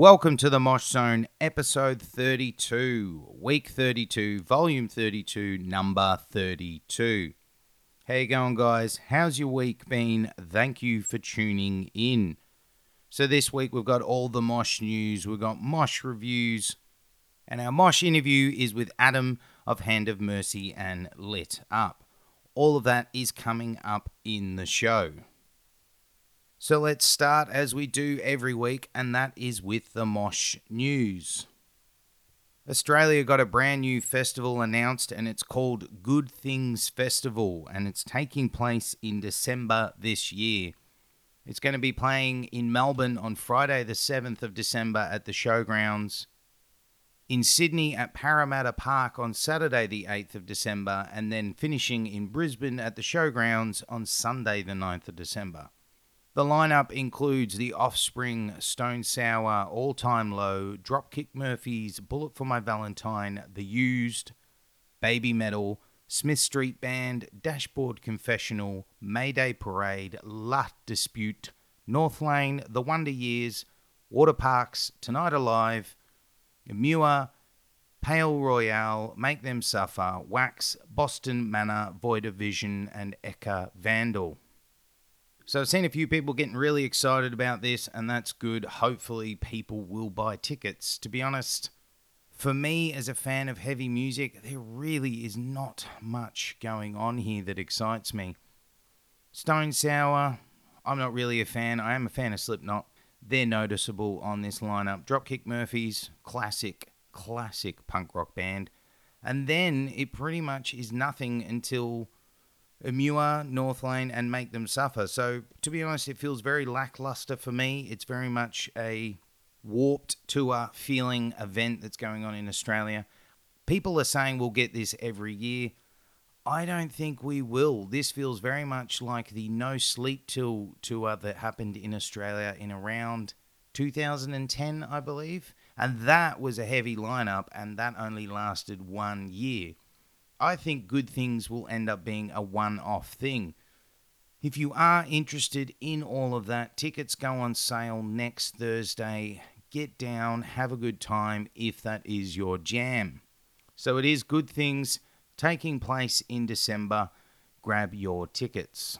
Welcome to the Mosh Zone, episode 32, week 32, volume 32, number 32. How you going, guys? How's your week been? Thank you for tuning in. So this week we've got all the Mosh news, we've got Mosh reviews, and our Mosh interview is with Adam of Hand of Mercy and Lit Up. All of that is coming up in the show. So let's start as we do every week, and that is with the Mosh News. Australia got a brand new festival announced, and it's called Good Things Festival, and it's taking place in December this year. It's going to be playing in Melbourne on Friday, the 7th of December at the Showgrounds, in Sydney at Parramatta Park on Saturday, the 8th of December, and then finishing in Brisbane at the Showgrounds on Sunday, the 9th of December. The lineup includes The Offspring, Stone Sour, All Time Low, Dropkick Murphys, Bullet for My Valentine, The Used, Babymetal, Smith Street Band, Dashboard Confessional, Mayday Parade, La Dispute, North Lane, The Wonder Years, Waterparks, Tonight Alive, Emmure, Palaye Royale, Make Them Suffer, WAAX, Boston Manor, Void of Vision, and Ecca Vandal. So I've seen a few people getting really excited about this, and that's good. Hopefully, people will buy tickets. To be honest, for me as a fan of heavy music, there really is not much going on here that excites me. Stone Sour, I'm not really a fan. I am a fan of Slipknot. They're noticeable on this lineup. Dropkick Murphys, classic, classic punk rock band. And then it pretty much is nothing until Emmure, North Lane, and Make Them Suffer. So, to be honest, it feels very lackluster for me. It's very much a warped tour feeling event that's going on in Australia. People are saying we'll get this every year. I don't think we will. This feels very much like the No Sleep Till tour that happened in Australia in around 2010, I believe. And that was a heavy lineup, and that only lasted one year. I think good things will end up being a one off thing. If you are interested in all of that, tickets go on sale next Thursday. Get down, have a good time if that is your jam. So it is good things taking place in December. Grab your tickets.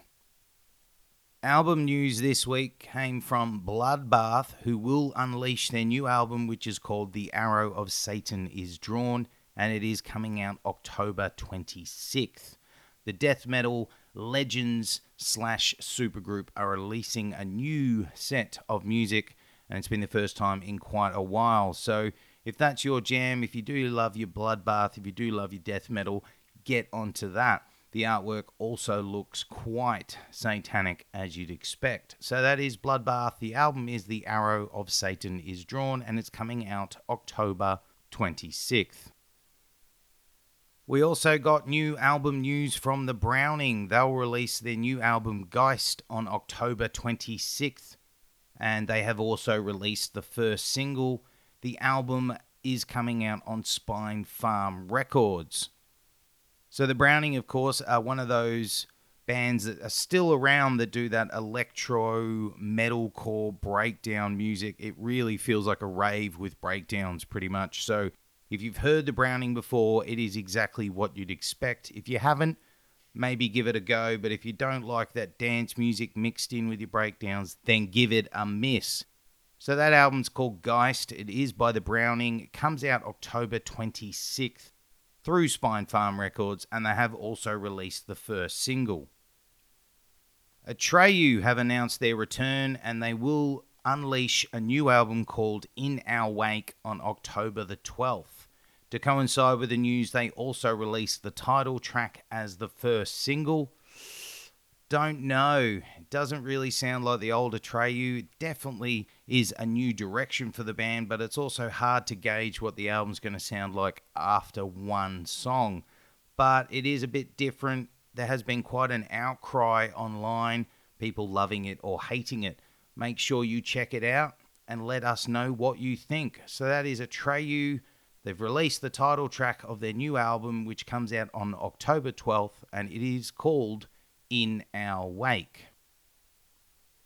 Album news this week came from Bloodbath, who will unleash their new album, which is called The Arrow of Satan is Drawn and it is coming out October 26th. The death metal legends slash supergroup are releasing a new set of music, and it's been the first time in quite a while. So, if that's your jam, if you do love your bloodbath, if you do love your death metal, get onto that. The artwork also looks quite satanic as you'd expect. So that is Bloodbath. The album is The Arrow of Satan is Drawn and it's coming out October 26th. We also got new album news from The Browning. They'll release their new album Geist on October 26th, and they have also released the first single. The album is coming out on Spinefarm Records. So, The Browning, of course, are one of those bands that are still around that do that electro metalcore breakdown music. It really feels like a rave with breakdowns, pretty much. So, if you've heard the Browning before, it is exactly what you'd expect. If you haven't, maybe give it a go. But if you don't like that dance music mixed in with your breakdowns, then give it a miss. So that album's called Geist. It is by the Browning. It comes out October 26th through Spinefarm Records, and they have also released the first single. Atreyu have announced their return, and they will unleash a new album called In Our Wake on October the 12th. To coincide with the news, they also released the title track as the first single. Don't know. It doesn't really sound like the old Atreyu. It definitely is a new direction for the band, but it's also hard to gauge what the album's going to sound like after one song. But it is a bit different. There has been quite an outcry online, people loving it or hating it. Make sure you check it out and let us know what you think. So that is Atreyu They've released the title track of their new album, which comes out on October 12th, and it is called In Our Wake.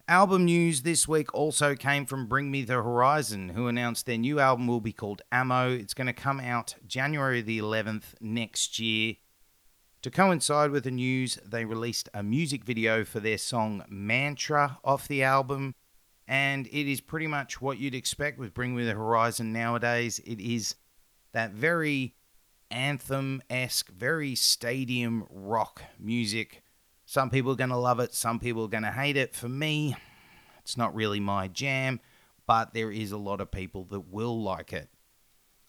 Album news this week also came from Bring Me the Horizon, who announced their new album will be called Ammo. It's going to come out January the 11th next year. To coincide with the news, they released a music video for their song Mantra off the album, and it is pretty much what you'd expect with Bring Me the Horizon nowadays. It is that very anthem esque, very stadium rock music. Some people are going to love it, some people are going to hate it. For me, it's not really my jam, but there is a lot of people that will like it.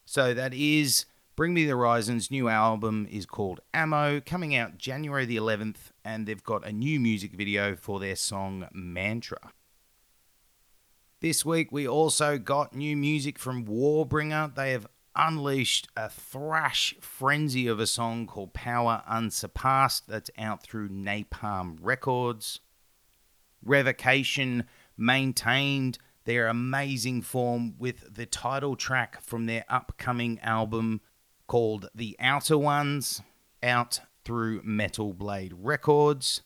So that is Bring Me the Horizon's new album is called Ammo, coming out January the 11th, and they've got a new music video for their song Mantra. This week we also got new music from Warbringer. They have unleashed a thrash frenzy of a song called Power Unsurpassed that's out through Napalm Records. Revocation maintained their amazing form with the title track from their upcoming album called The Outer Ones, out through Metal Blade Records.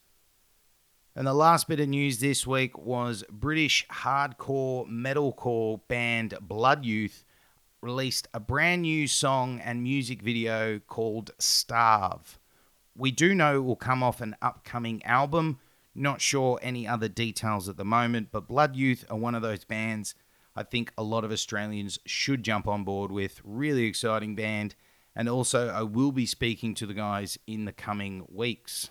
And the last bit of news this week was British hardcore metalcore band Blood Youth released a brand new song and music video called Starve. We do know it will come off an upcoming album. Not sure any other details at the moment, but Blood Youth are one of those bands I think a lot of Australians should jump on board with. Really exciting band. And also, I will be speaking to the guys in the coming weeks.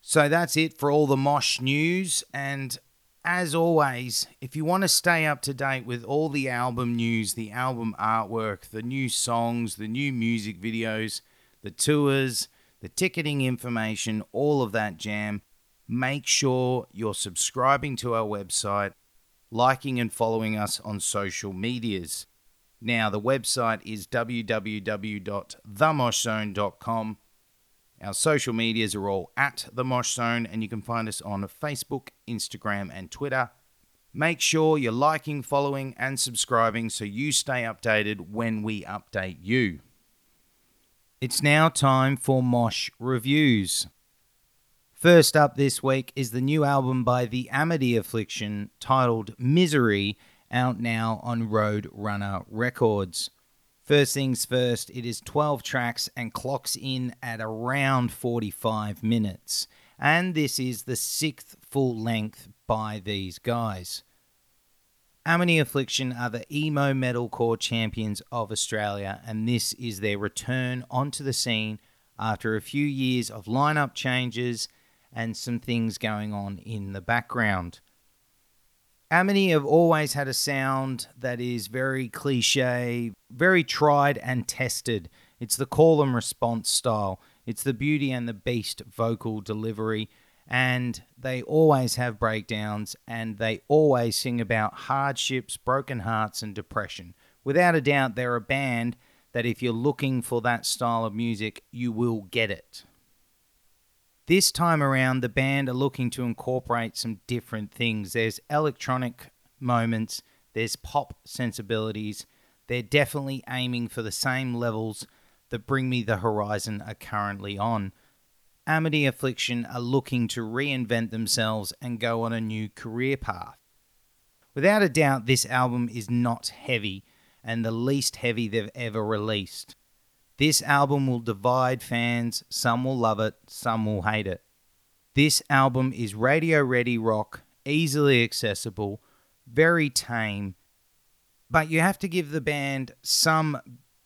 So that's it for all the Mosh news. And as always, if you want to stay up to date with all the album news, the album artwork, the new songs, the new music videos, the tours, the ticketing information, all of that jam, make sure you're subscribing to our website, liking and following us on social medias. Now, the website is www.themoshzone.com our social medias are all at The Mosh Zone, and you can find us on Facebook, Instagram, and Twitter. Make sure you're liking, following, and subscribing so you stay updated when we update you. It's now time for Mosh Reviews. First up this week is the new album by The Amity Affliction titled Misery, out now on Roadrunner Records. First things first, it is 12 tracks and clocks in at around 45 minutes. And this is the sixth full length by these guys. Amity Affliction are the emo metalcore champions of Australia, and this is their return onto the scene after a few years of lineup changes and some things going on in the background. Amity have always had a sound that is very cliche, very tried and tested. It's the call and response style, it's the beauty and the beast vocal delivery, and they always have breakdowns and they always sing about hardships, broken hearts, and depression. Without a doubt, they're a band that if you're looking for that style of music, you will get it. This time around, the band are looking to incorporate some different things. There's electronic moments, there's pop sensibilities. They're definitely aiming for the same levels that Bring Me the Horizon are currently on. Amity Affliction are looking to reinvent themselves and go on a new career path. Without a doubt, this album is not heavy and the least heavy they've ever released. This album will divide fans. Some will love it, some will hate it. This album is radio ready rock, easily accessible, very tame, but you have to give the band some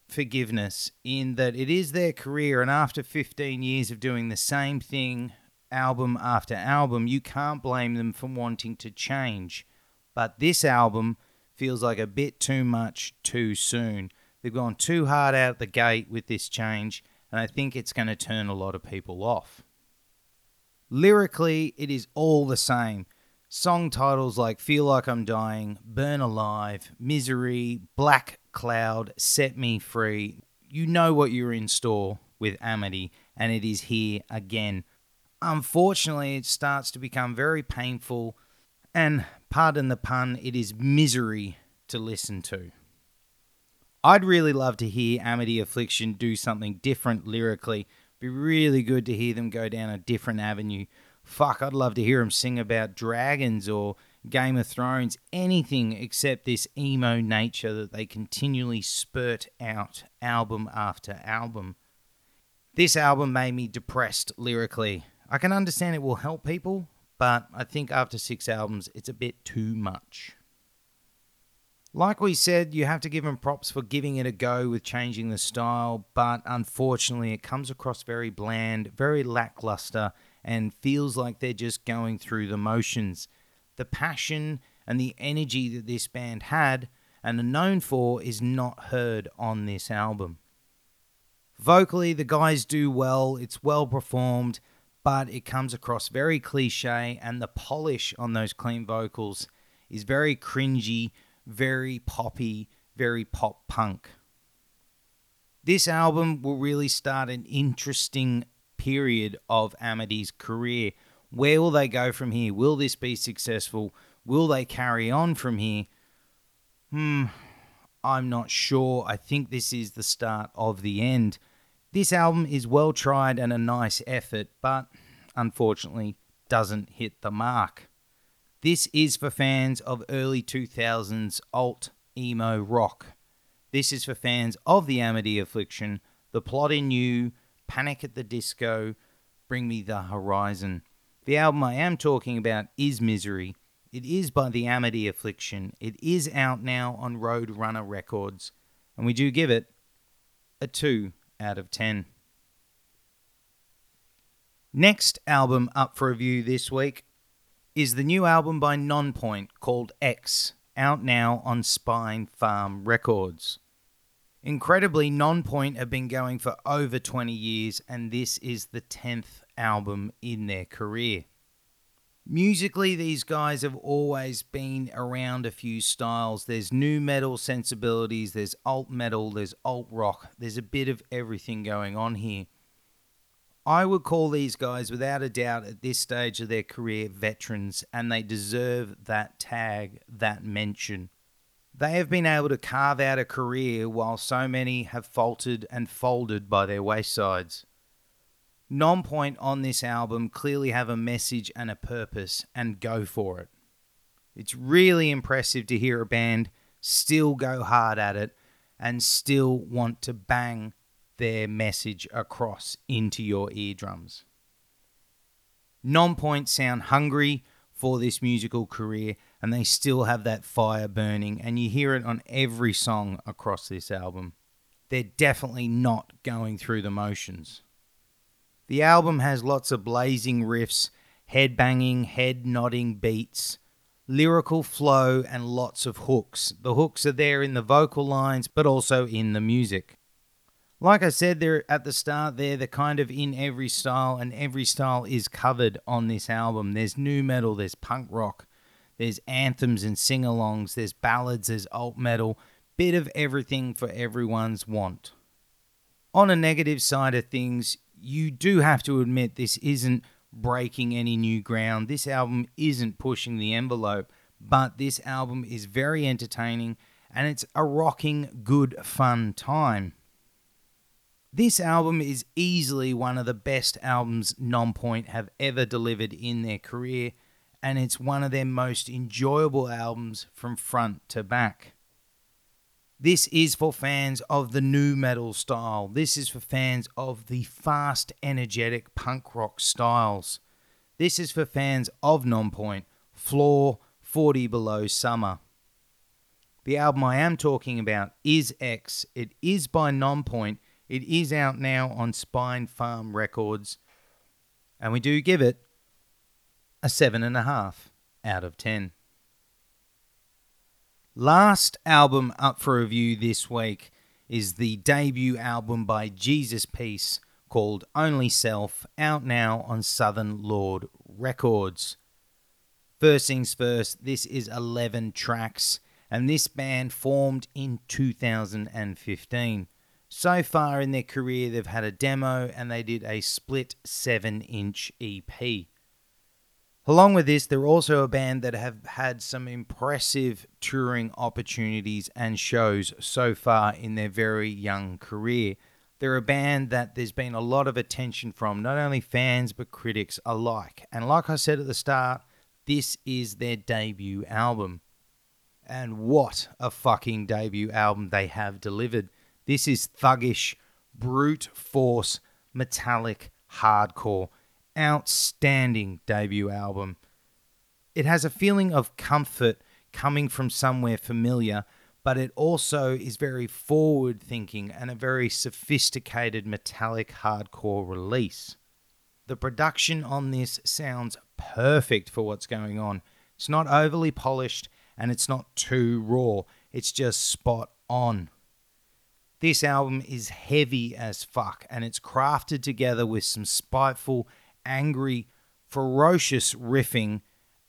forgiveness in that it is their career, and after 15 years of doing the same thing album after album, you can't blame them for wanting to change. But this album feels like a bit too much too soon. They've gone too hard out the gate with this change, and I think it's going to turn a lot of people off. Lyrically, it is all the same. Song titles like Feel Like I'm Dying, Burn Alive, Misery, Black Cloud, Set Me Free. You know what you're in store with Amity, and it is here again. Unfortunately, it starts to become very painful, and pardon the pun, it is misery to listen to. I'd really love to hear Amity Affliction do something different lyrically. Be really good to hear them go down a different avenue. fuck, I'd love to hear them sing about dragons or Game of Thrones, anything except this emo nature that they continually spurt out album after album. This album made me depressed lyrically. I can understand it will help people, but I think after six albums, it's a bit too much. Like we said, you have to give them props for giving it a go with changing the style, but unfortunately, it comes across very bland, very lackluster, and feels like they're just going through the motions the passion and the energy that this band had and are known for is not heard on this album. Vocally, the guys do well, it's well performed, but it comes across very cliche, and the polish on those clean vocals is very cringy, very poppy, very pop punk. This album will really start an interesting period of Amity's career where will they go from here? Will this be successful? Will they carry on from here? Hmm, I'm not sure. I think this is the start of the end. This album is well tried and a nice effort, but unfortunately doesn't hit the mark. This is for fans of early 2000s alt emo rock. This is for fans of the Amity Affliction, The Plot in You, Panic at the Disco, Bring Me the Horizon. The album I am talking about is Misery. It is by the Amity Affliction. It is out now on Roadrunner Records, and we do give it a 2 out of 10. Next album up for review this week is the new album by Nonpoint called X, out now on Spinefarm Records. Incredibly, Nonpoint have been going for over 20 years, and this is the 10th album in their career. Musically, these guys have always been around a few styles. There's nu metal sensibilities, there's alt metal, there's alt rock, there's a bit of everything going on here. I would call these guys, without a doubt, at this stage of their career, veterans, and they deserve that tag, that mention. They have been able to carve out a career while so many have faltered and folded by their waysides. Nonpoint on this album clearly have a message and a purpose and go for it. It's really impressive to hear a band still go hard at it and still want to bang their message across into your eardrums. Nonpoint sound hungry for this musical career and they still have that fire burning, and you hear it on every song across this album. They're definitely not going through the motions. The album has lots of blazing riffs, head banging, head nodding beats, lyrical flow, and lots of hooks. The hooks are there in the vocal lines, but also in the music. Like I said there at the start, there they're kind of in every style, and every style is covered on this album. There's nu metal, there's punk rock, there's anthems and sing alongs, there's ballads, there's alt metal, bit of everything for everyone's want. On a negative side of things, you do have to admit this isn't breaking any new ground. This album isn't pushing the envelope, but this album is very entertaining and it's a rocking, good, fun time. This album is easily one of the best albums Nonpoint have ever delivered in their career, and it's one of their most enjoyable albums from front to back. This is for fans of the nu metal style. This is for fans of the fast, energetic punk rock styles. This is for fans of Nonpoint, Flaw, 40 Below Summer. The album I am talking about is X. It is by Nonpoint. It is out now on Spinefarm Records. And we do give it a 7.5 out of 10. Last album up for review this week is the debut album by Jesus Piece called Only Self, out now on Southern Lord Records. First things first, this is 11 tracks, and this band formed in 2015. So far in their career, they've had a demo and they did a split 7 inch EP. Along with this, they're also a band that have had some impressive touring opportunities and shows so far in their very young career. They're a band that there's been a lot of attention from, not only fans but critics alike. And like I said at the start, this is their debut album. And what a fucking debut album they have delivered. This is thuggish, brute force, metallic, hardcore. Outstanding debut album. It has a feeling of comfort coming from somewhere familiar, but it also is very forward thinking and a very sophisticated metallic hardcore release. The production on this sounds perfect for what's going on. It's not overly polished and it's not too raw, it's just spot on. This album is heavy as fuck and it's crafted together with some spiteful, angry, ferocious riffing,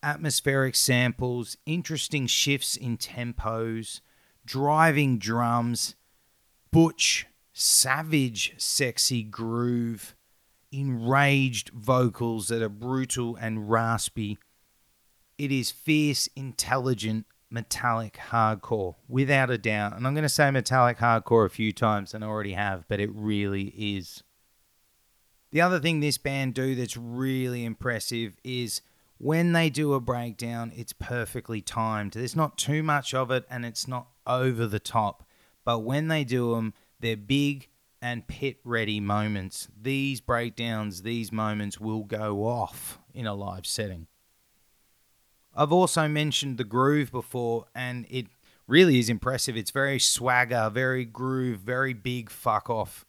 atmospheric samples, interesting shifts in tempos, driving drums, butch, savage, sexy groove, enraged vocals that are brutal and raspy. It is fierce, intelligent, metallic hardcore, without a doubt. And I'm going to say metallic hardcore a few times, and I already have, but it really is. The other thing this band do that's really impressive is when they do a breakdown, it's perfectly timed. There's not too much of it, and it's not over the top. But when they do them, they're big and pit ready moments. These breakdowns, these moments will go off in a live setting. I've also mentioned the groove before, and it really is impressive. It's very swagger, very groove, very big fuck off.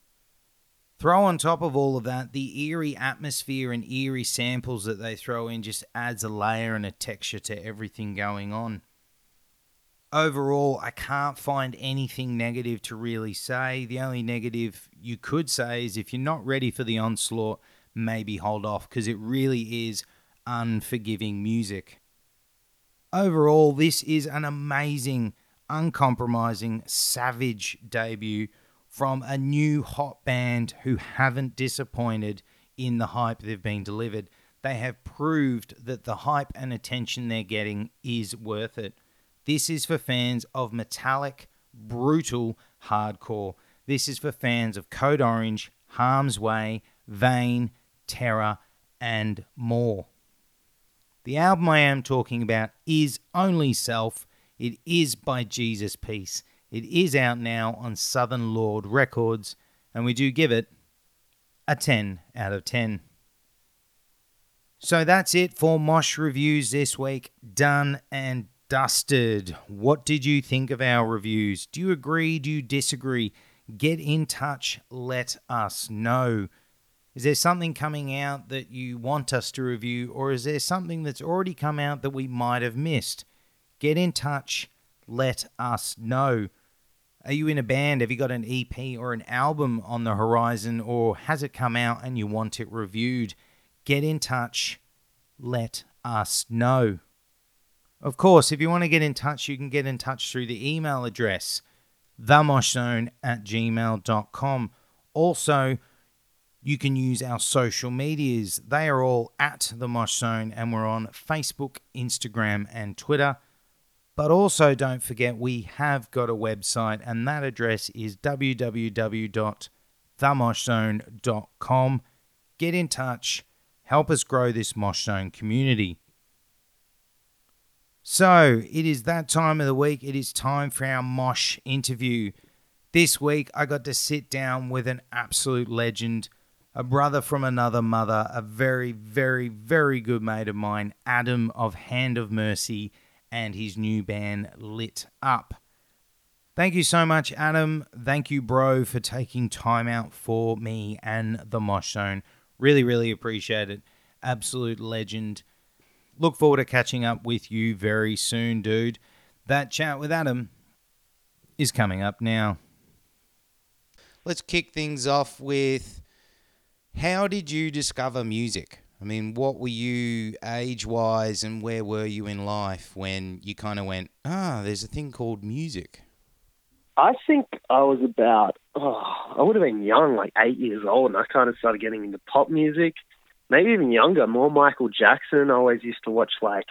Throw on top of all of that the eerie atmosphere and eerie samples that they throw in just adds a layer and a texture to everything going on overall, I can't find anything negative to really say. The only negative you could say is if you're not ready for the onslaught, maybe hold off because it really is unforgiving music. Overall, this is an amazing, uncompromising, savage debut from a new hot band who haven't disappointed in the hype they've been delivered. They have proved that the hype and attention they're getting is worth it. This is for fans of metallic, brutal hardcore. This is for fans of Code Orange, Harm's Way, Vein, Terror, and more. The album I am talking about is Only Self. It is by Jesus Piece. It is out now on Southern Lord Records, and we do give it a 10 out of 10. So that's it for Mosh Reviews this week. Done and dusted. What did you think of our reviews? Do you agree? Do you disagree? Get in touch. Let us know. Is there something coming out that you want us to review, or is there something that's already come out that we might have missed? Get in touch. Let us know. Are you in a band? Have you got an EP or an album on the horizon, or has it come out and you want it reviewed? Get in touch. Let us know. Of course, if you want to get in touch, you can get in touch through the email address, themoshzone at gmail.com. Also, you can use our social medias. They are all at the Mosh Zone, and we're on Facebook, Instagram, and Twitter. But also, don't forget, we have got a website, and that address is www.themoshzone.com. Get in touch, help us grow this Mosh Zone community. So it is that time of the week. It is time for our Mosh interview. This week, I got to sit down with an absolute legend, a brother from another mother, a very, very, very good mate of mine, Adam of Hand of Mercy, and his new band, Lit Up. Thank you so much, Adam. Thank you, bro, for taking time out for me and the Mosh Zone. Really, really appreciate it. Absolute legend look forward to catching up with you very soon, dude. That chat with Adam is coming up now. Let's kick things off with how did you discover music? I mean, what were you age wise and where were you in life when you kind of went, ah, there's a thing called music? I think I was about, oh, I would have been young, like eight years old, and I kind of started getting into pop music maybe even younger, more Michael Jackson. I always used to watch like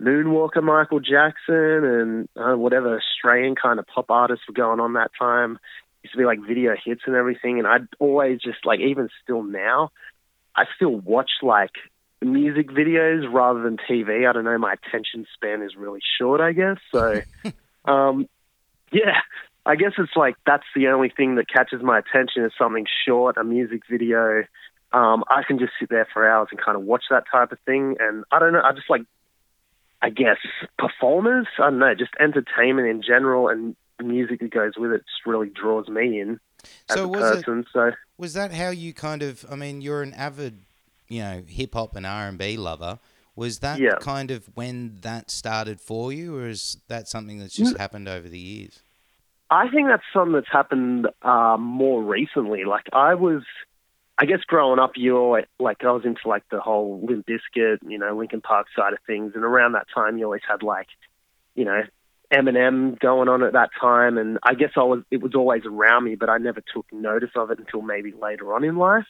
Moonwalker Michael Jackson and uh, whatever Australian kind of pop artists were going on that time. Used to be like video hits and everything, and I'd always just like even still now, I still watch like music videos rather than TV. I don't know, my attention span is really short, I guess. So, um, yeah, I guess it's like that's the only thing that catches my attention is something short, a music video. Um, I can just sit there for hours and kind of watch that type of thing. And I don't know, I just like, I guess, performers. I don't know, just entertainment in general and music that goes with it just really draws me in as So a was it- person. So, Was that how you kind of? I mean, you're an avid, you know, hip hop and R and B lover. Was that Yeah. kind of when that started for you, or is that something that's just Mm. happened over the years? I think that's something that's happened uh, more recently. Like I was, I guess growing up, you always, like I was into like the whole Limp Bizkit, you know, Linkin Park side of things, and around that time, you always had like, you know, Eminem going on at that time, and I guess I was it was always around me, but I never took notice of it until maybe later on in life.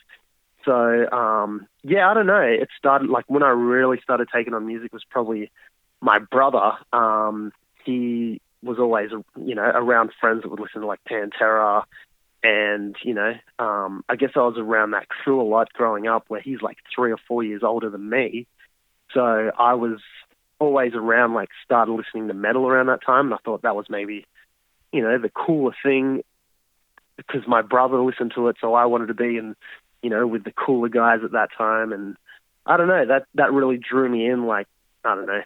So um, yeah, I don't know. It started like when I really started taking on music was probably my brother. Um, he was always you know around friends that would listen to like Pantera, and you know um, I guess I was around that crew a lot growing up, where he's like three or four years older than me. So I was always around, like started listening to metal around that time, and I thought that was maybe you know the cooler thing because my brother listened to it, so I wanted to be in you know with the cooler guys at that time, and I don't know that that really drew me in. Like I don't know.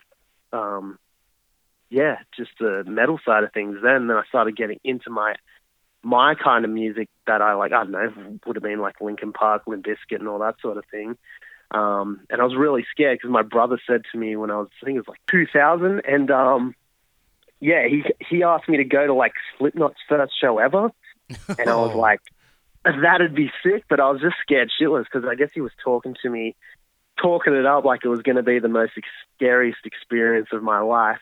Um, yeah, just the metal side of things. Then, then I started getting into my my kind of music that I like. I don't know, would have been like Linkin Park, Limp Bizkit, and all that sort of thing. Um, and I was really scared because my brother said to me when I was, I think it was like 2000, and um, yeah, he he asked me to go to like Slipknot's first show ever, and I was Oh. like, that'd be sick, but I was just scared shitless because I guess he was talking to me, talking it up like it was going to be the most ex- scariest experience of my life.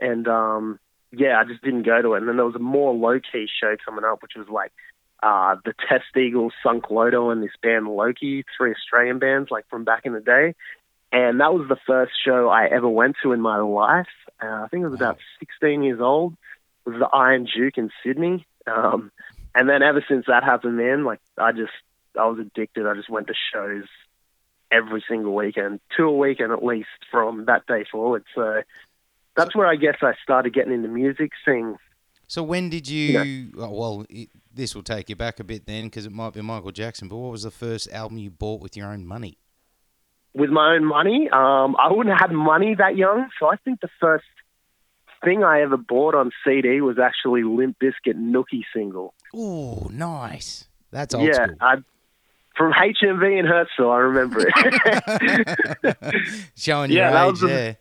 And um, yeah, I just didn't go to it. And then there was a more low key show coming up, which was like uh, the Testeagles, Sunk Loto, and this band Loki, three Australian bands like from back in the day. And that was the first show I ever went to in my life. Uh, I think I was about 16 years old. It was the Iron Duke in Sydney. Um, and then ever since that happened, man, like I just I was addicted. I just went to shows every single weekend, two a weekend at least from that day forward. So that's where I guess I started getting into music, sing. So when did you? oh, well, it, this will take you back a bit then, because it might be Michael Jackson. But what was the first album you bought with your own money? with my own money. Um, I wouldn't have had money that young, so I think the first thing I ever bought on CD was actually Limp Bizkit Nookie single. Oh, nice. That's old yeah, school. I, from HMV in Hurstville, I remember it. Showing Yeah, your age the- there.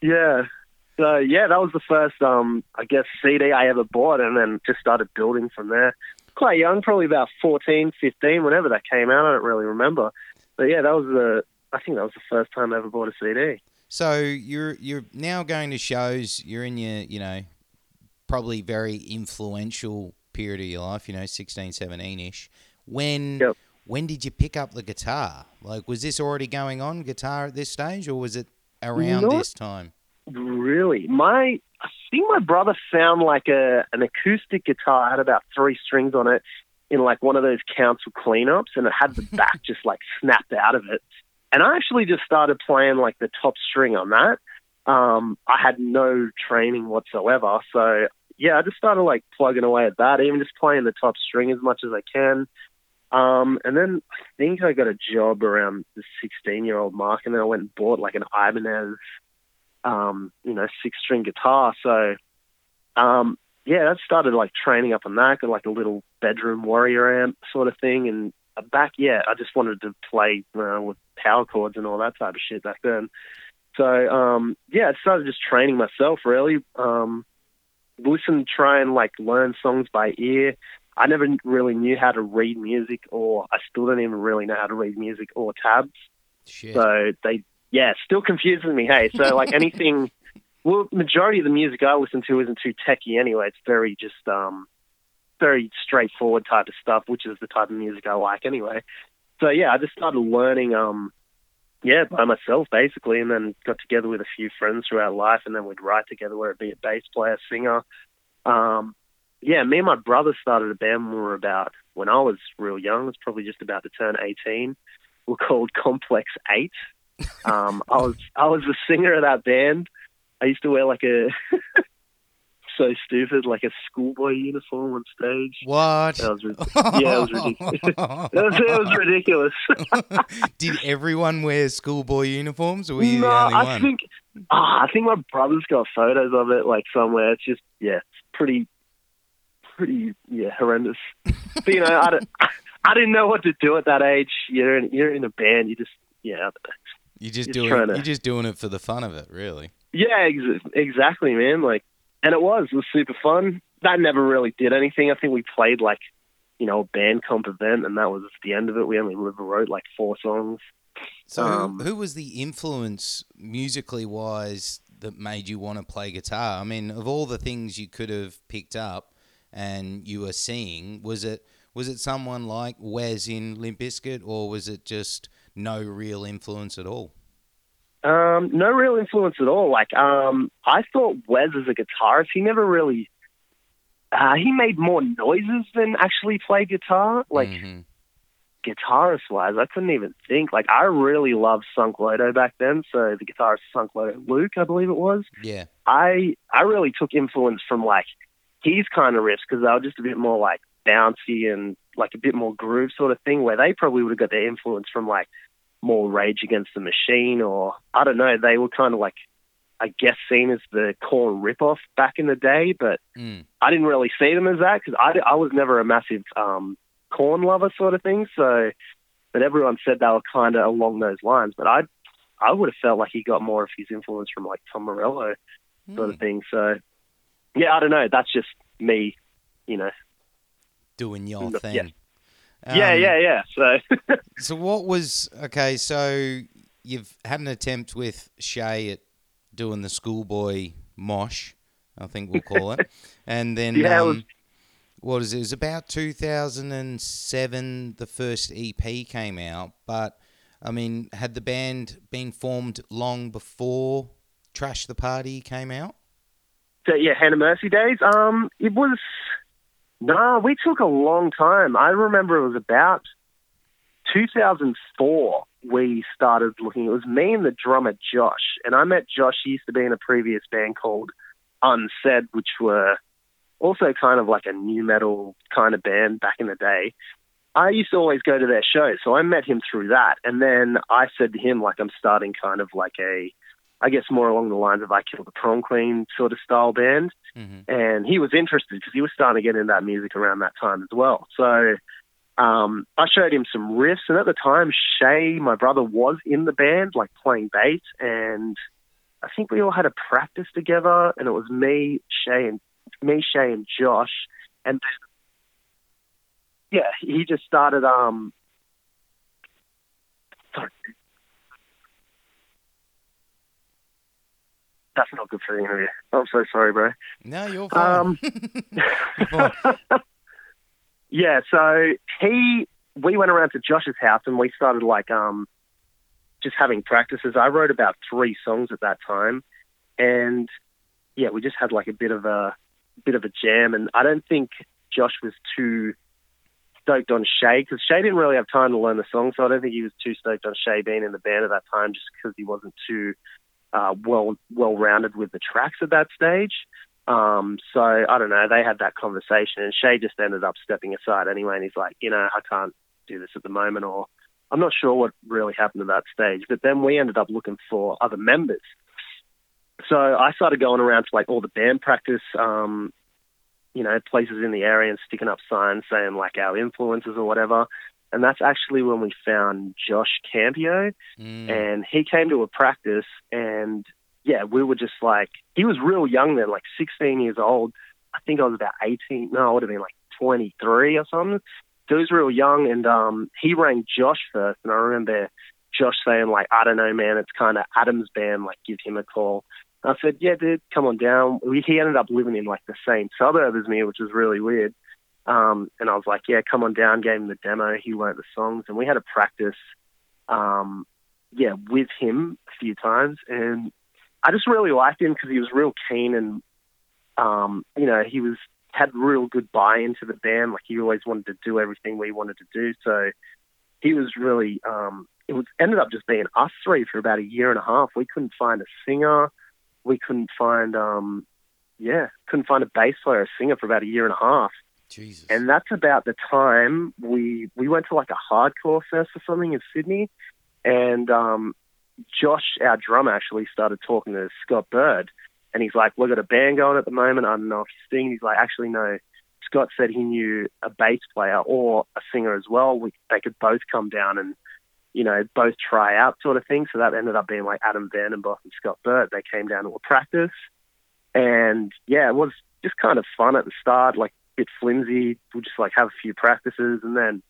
yeah. So yeah, that was the first, um, I guess, CD I ever bought, and then just started building from there. Quite young, probably about 14, 15, whenever that came out. I don't really remember, but yeah, that was the. I think that was the first time I ever bought a CD. So you're you're now going to shows. You're in your you know probably very influential period of your life. You know, 16, 17 ish. When Yep. when did you pick up the guitar? Like, was this already going on guitar at this stage, or was it around Not- this time? Really, my I think my brother found like a an acoustic guitar had about three strings on it in like one of those council cleanups, and it had the back just like snapped out of it. And I actually just started playing like the top string on that. Um, I had no training whatsoever, so yeah, I just started like plugging away at that, even just playing the top string as much as I can. Um, and then I think I got a job around the 16 year old mark, and then I went and bought like an Ibanez um, you know, six string guitar. So, um, yeah, that started like training up on that, got like a little bedroom warrior amp sort of thing. And back, yeah, I just wanted to play uh, with power chords and all that type of shit back then. So, um, yeah, I started just training myself really. Um, listen, try and like learn songs by ear. I never really knew how to read music, or I still don't even really know how to read music or tabs. Shit. So they, yeah, still confuses me. Hey, so like anything, well, majority of the music I listen to isn't too techy anyway. It's very just, um, very straightforward type of stuff, which is the type of music I like anyway. So yeah, I just started learning, um, yeah, by myself basically, and then got together with a few friends throughout life, and then we'd write together, whether it be a bass player, singer. Um, yeah, me and my brother started a band when we were about when I was real young. I was probably just about to turn eighteen. We're called Complex Eight. Um, I was I was the singer of that band. I used to wear like a so stupid, like a schoolboy uniform on stage. What? That was yeah, it was ridiculous. it, was, it was ridiculous. Did everyone wear schoolboy uniforms, or were you no, the only I one? think ah, I think my brother's got photos of it like somewhere. It's just yeah, it's pretty, pretty yeah, horrendous. but you know, I I didn't know what to do at that age. You're in, you're in a band. You just yeah, I don't know. You're just doing to- you're just doing it for the fun of it, really. Yeah, ex- exactly, man. Like, and it was it was super fun. That never really did anything. I think we played like, you know, a band comp event, and that was the end of it. We only wrote like four songs. So Um, who, who was the influence musically wise that made you want to play guitar? I mean, of all the things you could have picked up and you were seeing, was it was it someone like Wes in Limp Bizkit, or was it just no real influence at all? Um, no real influence at all. Like, um, I thought Wes as a guitarist, he never really. Uh, he made more noises than actually play guitar. Like Mhm. guitarist wise, I couldn't even think. Like I really loved Sunk Loto back then. So the guitarist Sunk Loto, Luke, I believe it was. yeah, I I really took influence from like his kind of riffs because they were just a bit more like bouncy and like a bit more groove sort of thing. Where they probably would have got their influence from like more Rage Against the Machine or I don't know. They were kind of like I guess seen as the Korn ripoff back in the day, but mm. I didn't really see them as that because I, I was never a massive um, Korn lover sort of thing. So, but everyone said they were kind of along those lines. But I, I would have felt like he got more of his influence from like Tom Morello sort of Mm. thing. So, yeah, I don't know. That's just me, you know. Doing your thing. yeah, Um, yeah, yeah. So, So what was okay? So you've had an attempt with Shay at doing the schoolboy mosh, I think we'll call it, and then Yeah, it um, was- what is it? It was about 2007. The first EP came out, but I mean, had the band been formed long before Trash the Party came out? so yeah, Hand of Mercy days. Um, it was no, we took a long time. I remember it was about 2004 we started looking. It was me and the drummer Josh, and I met Josh. He used to be in a previous band called Unsaid, which were also kind of like a nu metal kind of band back in the day. I used to always go to their shows, so I met him through that. And then I said to him, like, I'm starting kind of like a, I guess more along the lines of I Killed the Prom Queen sort of style band Mm-hmm. and he was interested because he was starting to get into that music around that time as well. So um, I showed him some riffs, and at the time, Shay, my brother, was in the band, like playing bass, and I think we all had a practice together, and it was me, Shay, and me, Shay, and Josh, and then yeah, he just started. Um, sorry. That's not good for the interview. I'm so sorry, bro. No, you're fine. Um, You're fine. yeah, so he, we went around to Josh's house and we started like um, just having practices. I wrote about three songs at that time, and yeah, we just had like a bit of a bit of a jam. And I don't think Josh was too stoked on Shay because Shay didn't really have time to learn the song, so I don't think he was too stoked on Shay being in the band at that time, just because he wasn't too uh, well well rounded with the tracks at that stage. Um, so I don't know. They had that conversation, and Shay just ended up stepping aside anyway. And he's like, you know, I can't do this at the moment, or I'm not sure what really happened at that stage. But then we ended up looking for other members. So I started going around to like all the band practice, um, you know, places in the area and sticking up signs saying like our influences or whatever. And that's actually when we found Josh Campio. Mm. and he came to a practice and yeah we were just like he was real young then like 16 years old. I think i was about 18 no i would have been like 23 or something. So he was real young and um he rang josh first. And i remember josh saying like i don't know man it's kind of adam's band like give him a call. I said yeah dude come on down. We, he ended up living in like the same suburb as me which was really weird um and i was like yeah come on down gave him the demo he learnt the songs and we had a practice um yeah, with him a few times, and I just really liked him because he was real keen and, um, you know, he was had real good buy into the band. Like he always wanted to do everything we wanted to do. So he was really um, it was ended up just being us three for about a year and a half. We couldn't find a singer. We couldn't find um, yeah, couldn't find a bass player, or a singer for about a year and a half. Jesus. And that's about the time we we went to like a hardcore fest or something in Sydney, and um, Josh, our drummer, actually started talking to Scott Bird, and he's like, "We've got a band going at the moment. I don't know if you're singing." He's like, "Actually, no." Scott said he knew a bass player or a singer as well. We, they could both come down and, you know, both try out sort of thing. So that ended up being like Adam Vandenbosch and Scott Bird. They came down to a practice, and yeah, it was just kind of fun at the start, like bit flimsy. We'll just like have a few practices, and then